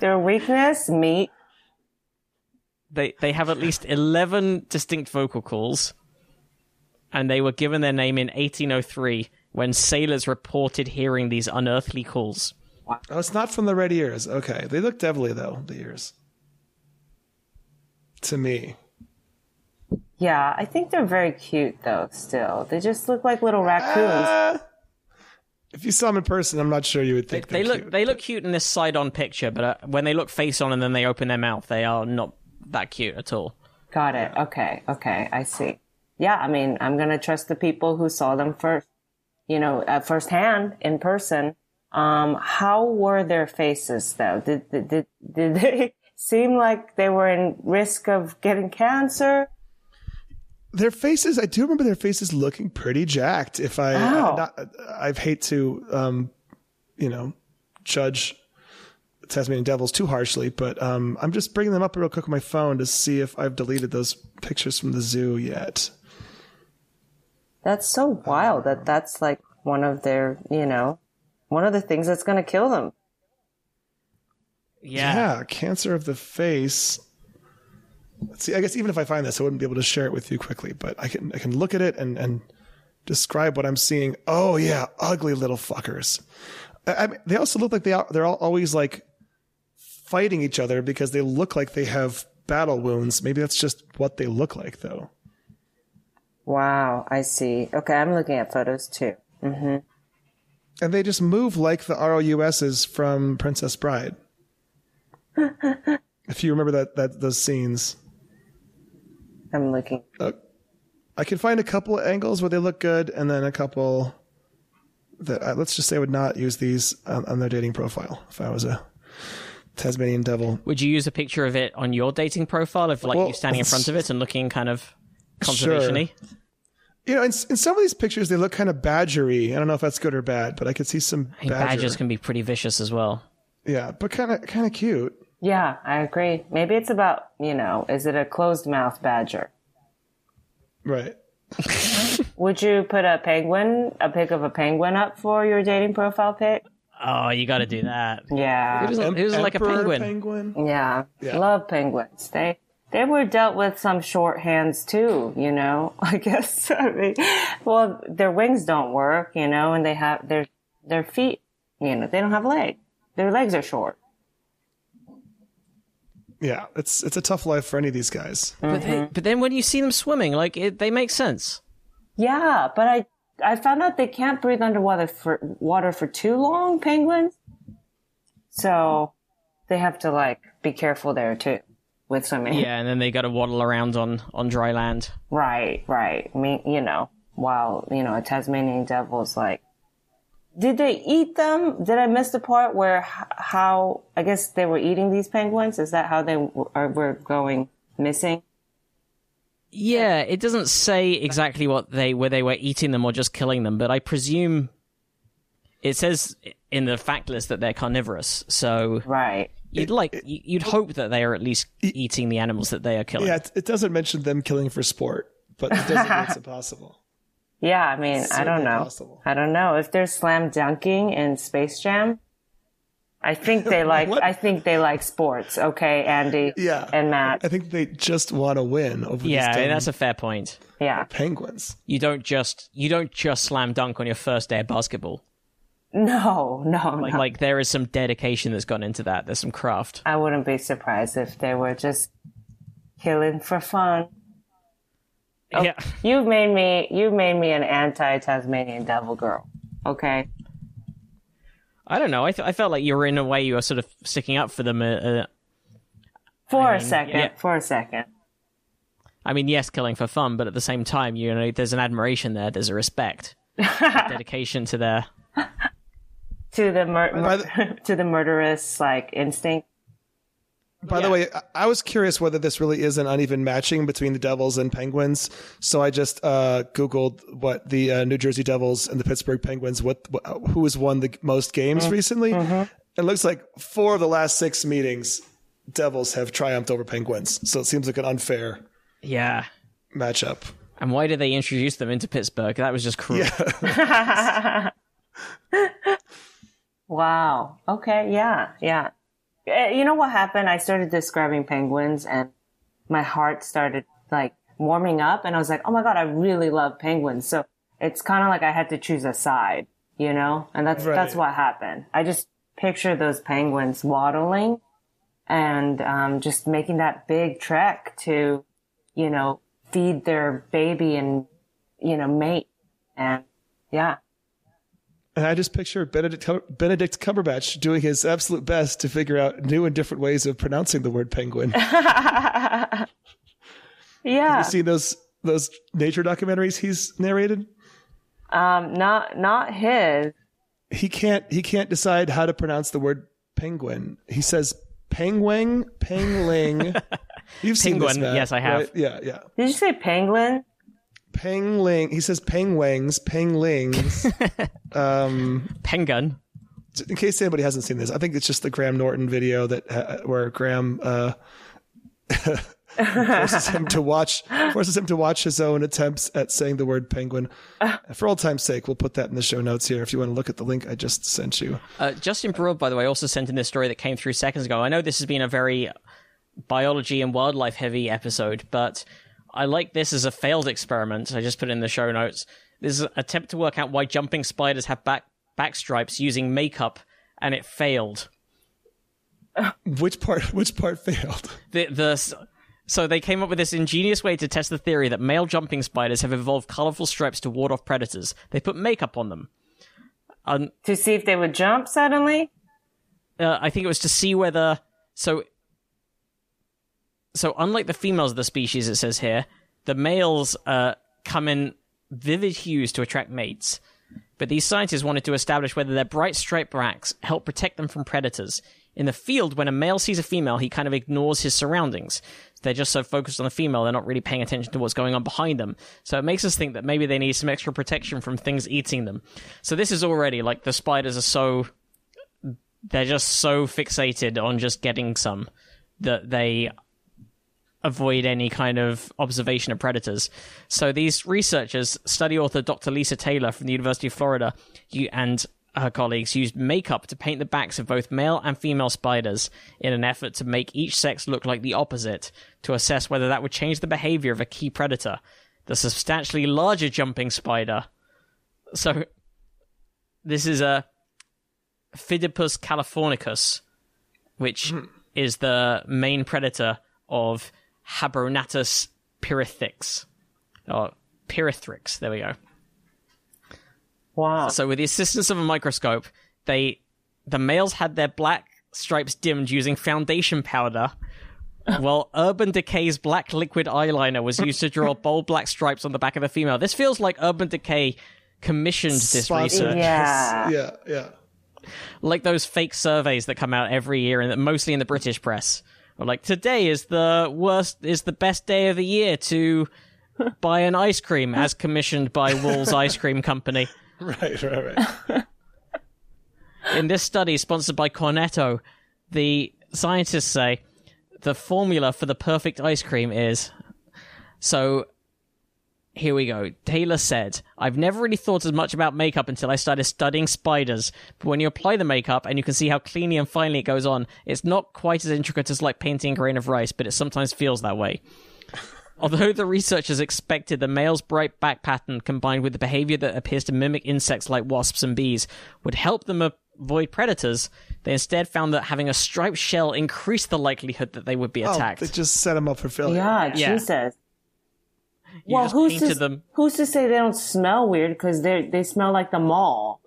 Their weakness, meat. They they have at least 11 distinct vocal calls, and they were given their name in 1803 when sailors reported hearing these unearthly calls. Oh, it's not from the red ears. Okay, they look devilly though. The ears. To me, Yeah, I think they're very cute though, still. They just look like little raccoons. if you saw them in person, I'm not sure you would think they they're look cute. they look cute in this side-on picture, but uh, when they look face-on and then they open their mouth, they are not that cute at all. Got it. Okay. Okay. I see. Yeah. I mean, I'm going to trust the people who saw them first, you know, uh, firsthand in person. Um, how were their faces though? Did, did, did, did they seem like they were in risk of getting cancer? their faces. I do remember their faces looking pretty jacked. If I, Wow. not, I hate to, um, you know, judge Tasmanian devils too harshly, but um, I'm just bringing them up real quick on my phone to see if I've deleted those pictures from the zoo yet. That's so wild that that's like one of their, you know, one of the things that's going to kill them. Yeah, cancer of the face. Let's see. I guess even if I find this, I wouldn't be able to share it with you quickly, but I can I can look at it and and describe what I'm seeing. Oh yeah, ugly little fuckers. I, I mean, they also look like they are, they're all always like fighting each other because they look like they have battle wounds. Maybe that's just what they look like, though. Wow. I see. Okay. I'm looking at photos too. Mm-hmm. And they just move like the ROUSs from Princess Bride. if you remember that that those scenes. I'm looking. I can find a couple of angles where they look good, and then a couple that uh, let's just say I would not use these on, on their dating profile if I was a Tasmanian devil. Would you use a picture of it on your dating profile of like Well, you standing in front of it and looking kind of conservation-y? You know, in, in some of these pictures, they look kind of badgery. I don't know if that's good or bad, but I could see some I think badger. badgers can be pretty vicious as well. Yeah, but kind of kind of cute. Yeah, I agree. Maybe it's about, you know, is it a closed mouth badger? Right. Would you put a penguin, a pic of a penguin up for your dating profile pic? Oh, you got to do that. Yeah. It was, it was like a penguin. penguin. Yeah. Yeah. Love penguins. They they were dealt with some short hands too, you know. I guess. I mean, well, their wings don't work, you know, and they have their their feet, you know, they don't have legs. Their legs are short. Yeah, it's it's a tough life for any of these guys. But, they, mm-hmm. but then when you see them swimming, like it, they make sense. Yeah, but I I found out they can't breathe underwater for water for too long, penguins. So they have to like be careful there too with swimming. Yeah, and then they got to waddle around on on dry land. Right, right. I mean, you know, while, you know, a Tasmanian devil is like, did they eat them? Did I miss the part where how, I guess they were eating these penguins? Is that how they are, uh, were going missing? Yeah, it doesn't say exactly what they where they were eating them or just killing them, but I presume it says in the fact list that they're carnivorous. So Right. You'd like you- you'd hope that they are at least eating the animals that they are killing. Yeah, it, it doesn't mention them killing for sport, but it doesn't mean it's impossible. Yeah, I mean, I don't know. possible. I don't know. If they're slam dunking in Space Jam, I think they like, I think they like sports. Okay, Andy. Yeah, And Matt. I think they just want to win over Yeah, these I that's a fair point. Yeah. penguins. You don't just you don't just slam dunk on your first day of basketball. No, no, Like, no. like there is some dedication that's gone into that. There's some craft. I wouldn't be surprised if they were just killing for fun. Oh. Yeah. You've made me you've made me an anti Tasmanian devil girl. Okay. I don't know. I, th- I felt like you were in a way you were sort of sticking up for them. Uh, uh, For I a mean, second. yeah. For a second. I mean, yes, killing for fun, but at the same time, you know, there's an admiration there. There's a respect, a dedication to their. To the mur- By the- to the murderous like instinct. By the way, I- I was curious whether this really is an uneven matching between the Devils and Penguins. So I just uh, googled what the uh, New Jersey Devils and the Pittsburgh Penguins, what, what who has won the most games recently. It looks like four of the last six meetings, Devils have triumphed over Penguins. So it seems like an unfair Yeah. matchup. And why did they introduce them into Pittsburgh? That was just cruel. Wow. Okay. Yeah. Yeah. Uh, You know what happened? I started describing penguins and my heart started like warming up and I was like, oh my God, I really love penguins. So it's kind of like I had to choose a side, you know? And that's, Right. that's what happened. I just picture those penguins waddling and, um, just making that big trek to, you know, feed their baby and, you know, mate. And yeah. And I just picture Benedict, Benedict Cumberbatch doing his absolute best to figure out new and different ways of pronouncing the word penguin. Yeah. you seen those those nature documentaries he's narrated? Um, not not his. he can't he can't decide how to pronounce the word penguin. He says penguin, pengling. You've seen this, Matt, yes, I have. right? Yeah, yeah. Did you say penguin? Pengling. He says penguins, penglings. um, Pengun. in case anybody hasn't seen this, I think it's just the Graham Norton video that uh, where Graham uh, forces him to watch forces him to watch his own attempts at saying the word penguin. For old time's sake, we'll put that in the show notes here if you want to look at the link I just sent you. Uh, Justin Broad, by the way, also sent in this story that came through seconds ago. I know this has been a very biology and wildlife heavy episode, but I like this as a failed experiment. I just put it in the show notes. This is an attempt to work out why jumping spiders have back back stripes using makeup, and it failed. Which part? Which part failed? The the so they came up with this ingenious way to test the theory that male jumping spiders have evolved colorful stripes to ward off predators. They put makeup on them. Um, To see if they would jump suddenly? uh, I think it was to see whether so so unlike the females of the species it says here the males uh, come in vivid hues to attract mates. But these scientists wanted to establish whether their bright striped backs help protect them from predators. In the field when a male sees a female he kind of ignores his surroundings. They're just so focused on the female they're not really paying attention to what's going on behind them. So it makes us think that maybe they need some extra protection from things eating them. So this is already like the spiders are so they're just so fixated on just getting some that they avoid any kind of observation of predators. So these researchers, study author Dr. Lisa Taylor from the University of Florida, you, and her colleagues used makeup to paint the backs of both male and female spiders in an effort to make each sex look like the opposite to assess whether that would change the behavior of a key predator, the substantially larger jumping spider. So this is a Phidippus californicus, which hmm. is the main predator of Habronattus pyrithix. Or pyrrithrix, there we go. Wow. So with the assistance of a microscope, they the males had their black stripes dimmed using foundation powder, while Urban Decay's black liquid eyeliner was used to draw bold black stripes on the back of the female. This feels like Urban Decay commissioned this Sponsored. research. Yeah. Yeah, yeah. like those fake surveys that come out every year and mostly in the British press. Or like today is the worst is the best day of the year to buy an ice cream as commissioned by Wall's Ice Cream Company. Right, right, right. In this study sponsored by Cornetto, the scientists say the formula for the perfect ice cream is so here we go. Taylor said, I've never really thought as much about makeup until I started studying spiders. But when you apply the makeup and you can see how cleanly and finely it goes on, it's not quite as intricate as like painting a grain of rice, but it sometimes feels that way. Although the researchers expected the male's bright back pattern combined with the behavior that appears to mimic insects like wasps and bees would help them avoid predators, they instead found that having a striped shell increased the likelihood that they would be oh, attacked. Oh, attacked. they just set them up for failure. Yeah, Yeah. Jesus. You well, who's to, them. who's to say they don't smell weird because they they smell like the mall?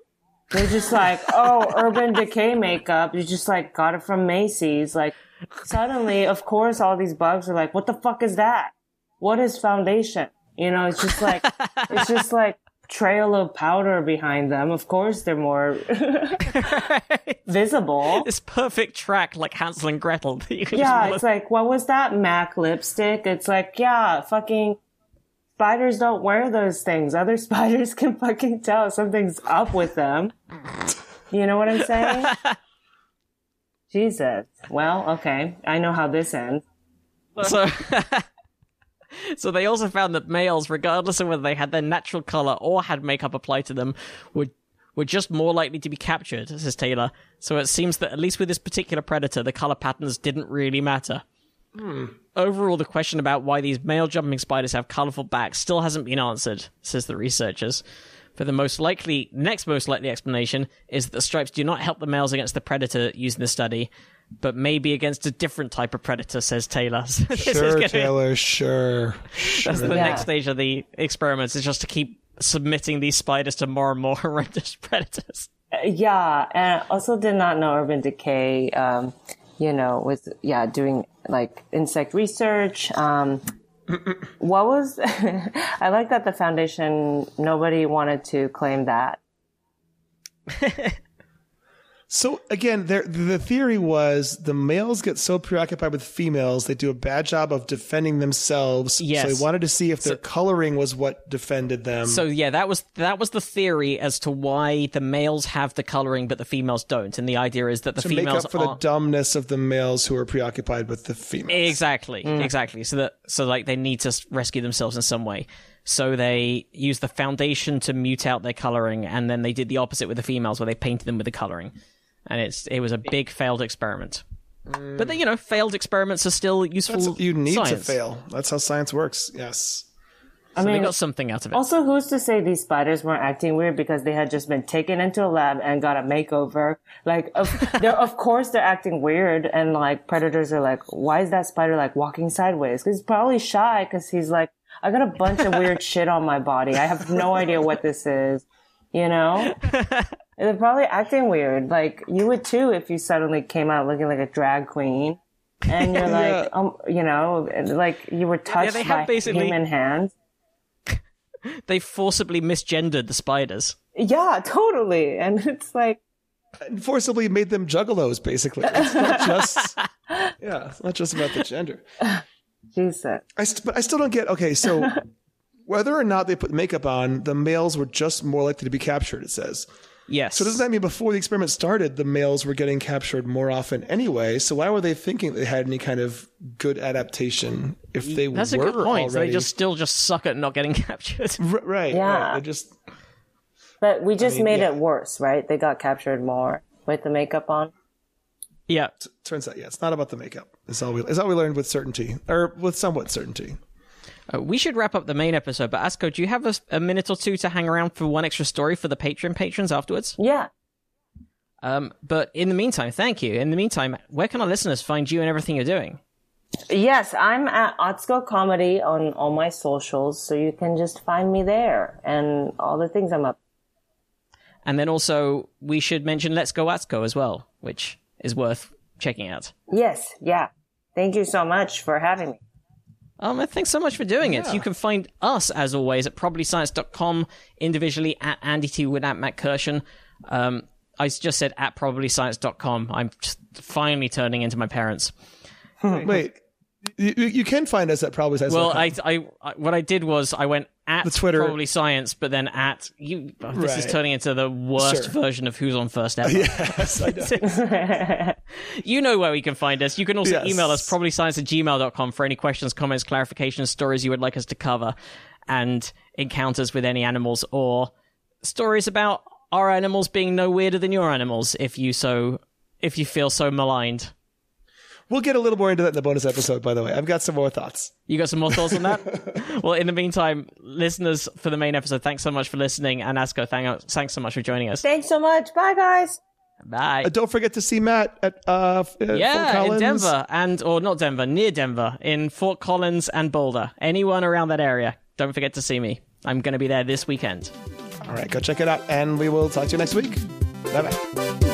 They're just like, oh, Urban Decay makeup. You just like got it from Macy's. Like suddenly, of course, all these bugs are like, what the fuck is that? What is foundation? You know, it's just like, it's just like trail of powder behind them. Of course, they're more visible. This perfect track like Hansel and Gretel. that you can Yeah, it's like, what was that MAC lipstick? It's like, yeah, fucking spiders don't wear those things. Other spiders can fucking tell something's up with them. You know what I'm saying? Jesus. Well, okay. I know how this ends. So, so they also found that males, regardless of whether they had their natural color or had makeup applied to them, would were just more likely to be captured, says Taylor. So it seems that at least with this particular predator, the color patterns didn't really matter. Hmm. Overall, the question about why these male jumping spiders have colorful backs still hasn't been answered, says the researchers. For the most likely, next most likely explanation is that the stripes do not help the males against the predator used in the study, but maybe against a different type of predator, says Taylor. So Sure, gonna- Taylor. Sure. That's the Yeah. next stage of the experiments is just to keep submitting these spiders to more and more horrendous predators. Yeah, and I also did not know Urban Decay, um, you know, was, yeah, doing like insect research. Um, what was, I like that the foundation, nobody wanted to claim that. So again, there the theory was the males get so preoccupied with females, they do a bad job of defending themselves. So they wanted to see if their coloring was what defended them. So yeah, that was that was the theory as to why the males have the coloring but the females don't, and the idea is that the to make up for the dumbness of the males who are preoccupied with the females. exactly mm. exactly so that so like they need to rescue themselves in some way. So they use the foundation to mute out their coloring, and then they did the opposite with the females, where they painted them with the coloring, and it's it was a big failed experiment. Mm. But then, you know, failed experiments are still useful. That's- you need to fail. That's how science works. Yes. I So they mean, got something out of it. also, who's to say these spiders weren't acting weird because they had just been taken into a lab and got a makeover? Like, of, they're, of course they're acting weird, and like predators are like, why is that spider like walking sideways? Because he's probably shy because he's like, I got a bunch of weird shit on my body. I have no idea what this is. You know? They're probably acting weird. Like you would too if you suddenly came out looking like a drag queen. And you're like, Yeah. um, you know, like you were touched they have by basically- human hands. they forcibly misgendered the spiders. Yeah, totally. And it's like, And forcibly made them juggalos, basically. It's not just Yeah, it's not just about the gender. Jesus. I st- but I still don't get okay, so whether or not they put makeup on, the males were just more likely to be captured, it says. Yes. So doesn't that mean before the experiment started, the males were getting captured more often anyway? So why were they thinking they had any kind of good adaptation if they That's a good point. So they just still just suck at not getting captured. R- right, Yeah. right. They just But we just mean, made yeah. it worse, right? They got captured more with the makeup on. yeah. turns out, yeah, it's not about the makeup. It's all we it's all we learned with certainty, or with somewhat certainty. Uh, we should wrap up the main episode, but Atsuko, do you have a, a minute or two to hang around for one extra story for the Patreon patrons afterwards? Yeah. Um, but in the meantime, thank you. In the meantime, where can our listeners find you and everything you're doing? Yes, I'm at Atsuko Comedy on all my socials, so you can just find me there and all the things I'm up. And then also, we should mention Let's Go Atsuko as well, which is worth checking out. Yes, yeah. Thank you so much for having me. Um, thanks so much for doing it. You can find us, as always, at probablyscience.com, individually at Andy T. Wood, at Matt Kirshen. Um, I just said at probablyscience.com. I'm finally turning into my parents. Wait, you, you- can find us at probably Size Well. I, I, I, what I did was I went at The Twitter- probably science, but then at you. oh, This is turning into the worst Sure. version of Who's on First Ever. yes, I know. You know where we can find us. You can also Yes. email us probablyscience at gmail.com for any questions, comments, clarifications, stories you would like us to cover, and encounters with any animals or stories about our animals being no weirder than your animals if you so if you feel so maligned. We'll get a little more into that in the bonus episode. By the way, I've got some more thoughts. You got some more thoughts on that? well, in the meantime, listeners for the main episode, thanks so much for listening. And Atsuko, thank, thanks so much for joining us. Thanks so much. Bye, guys. Bye. Uh, don't forget to see Matt at uh, f- uh, Fort yeah, in Denver and or not Denver, near Denver, in Fort Collins and Boulder. Anyone around that area, don't forget to see me. I'm going to be there this weekend. All right, go check it out, and we will talk to you next week. Bye bye.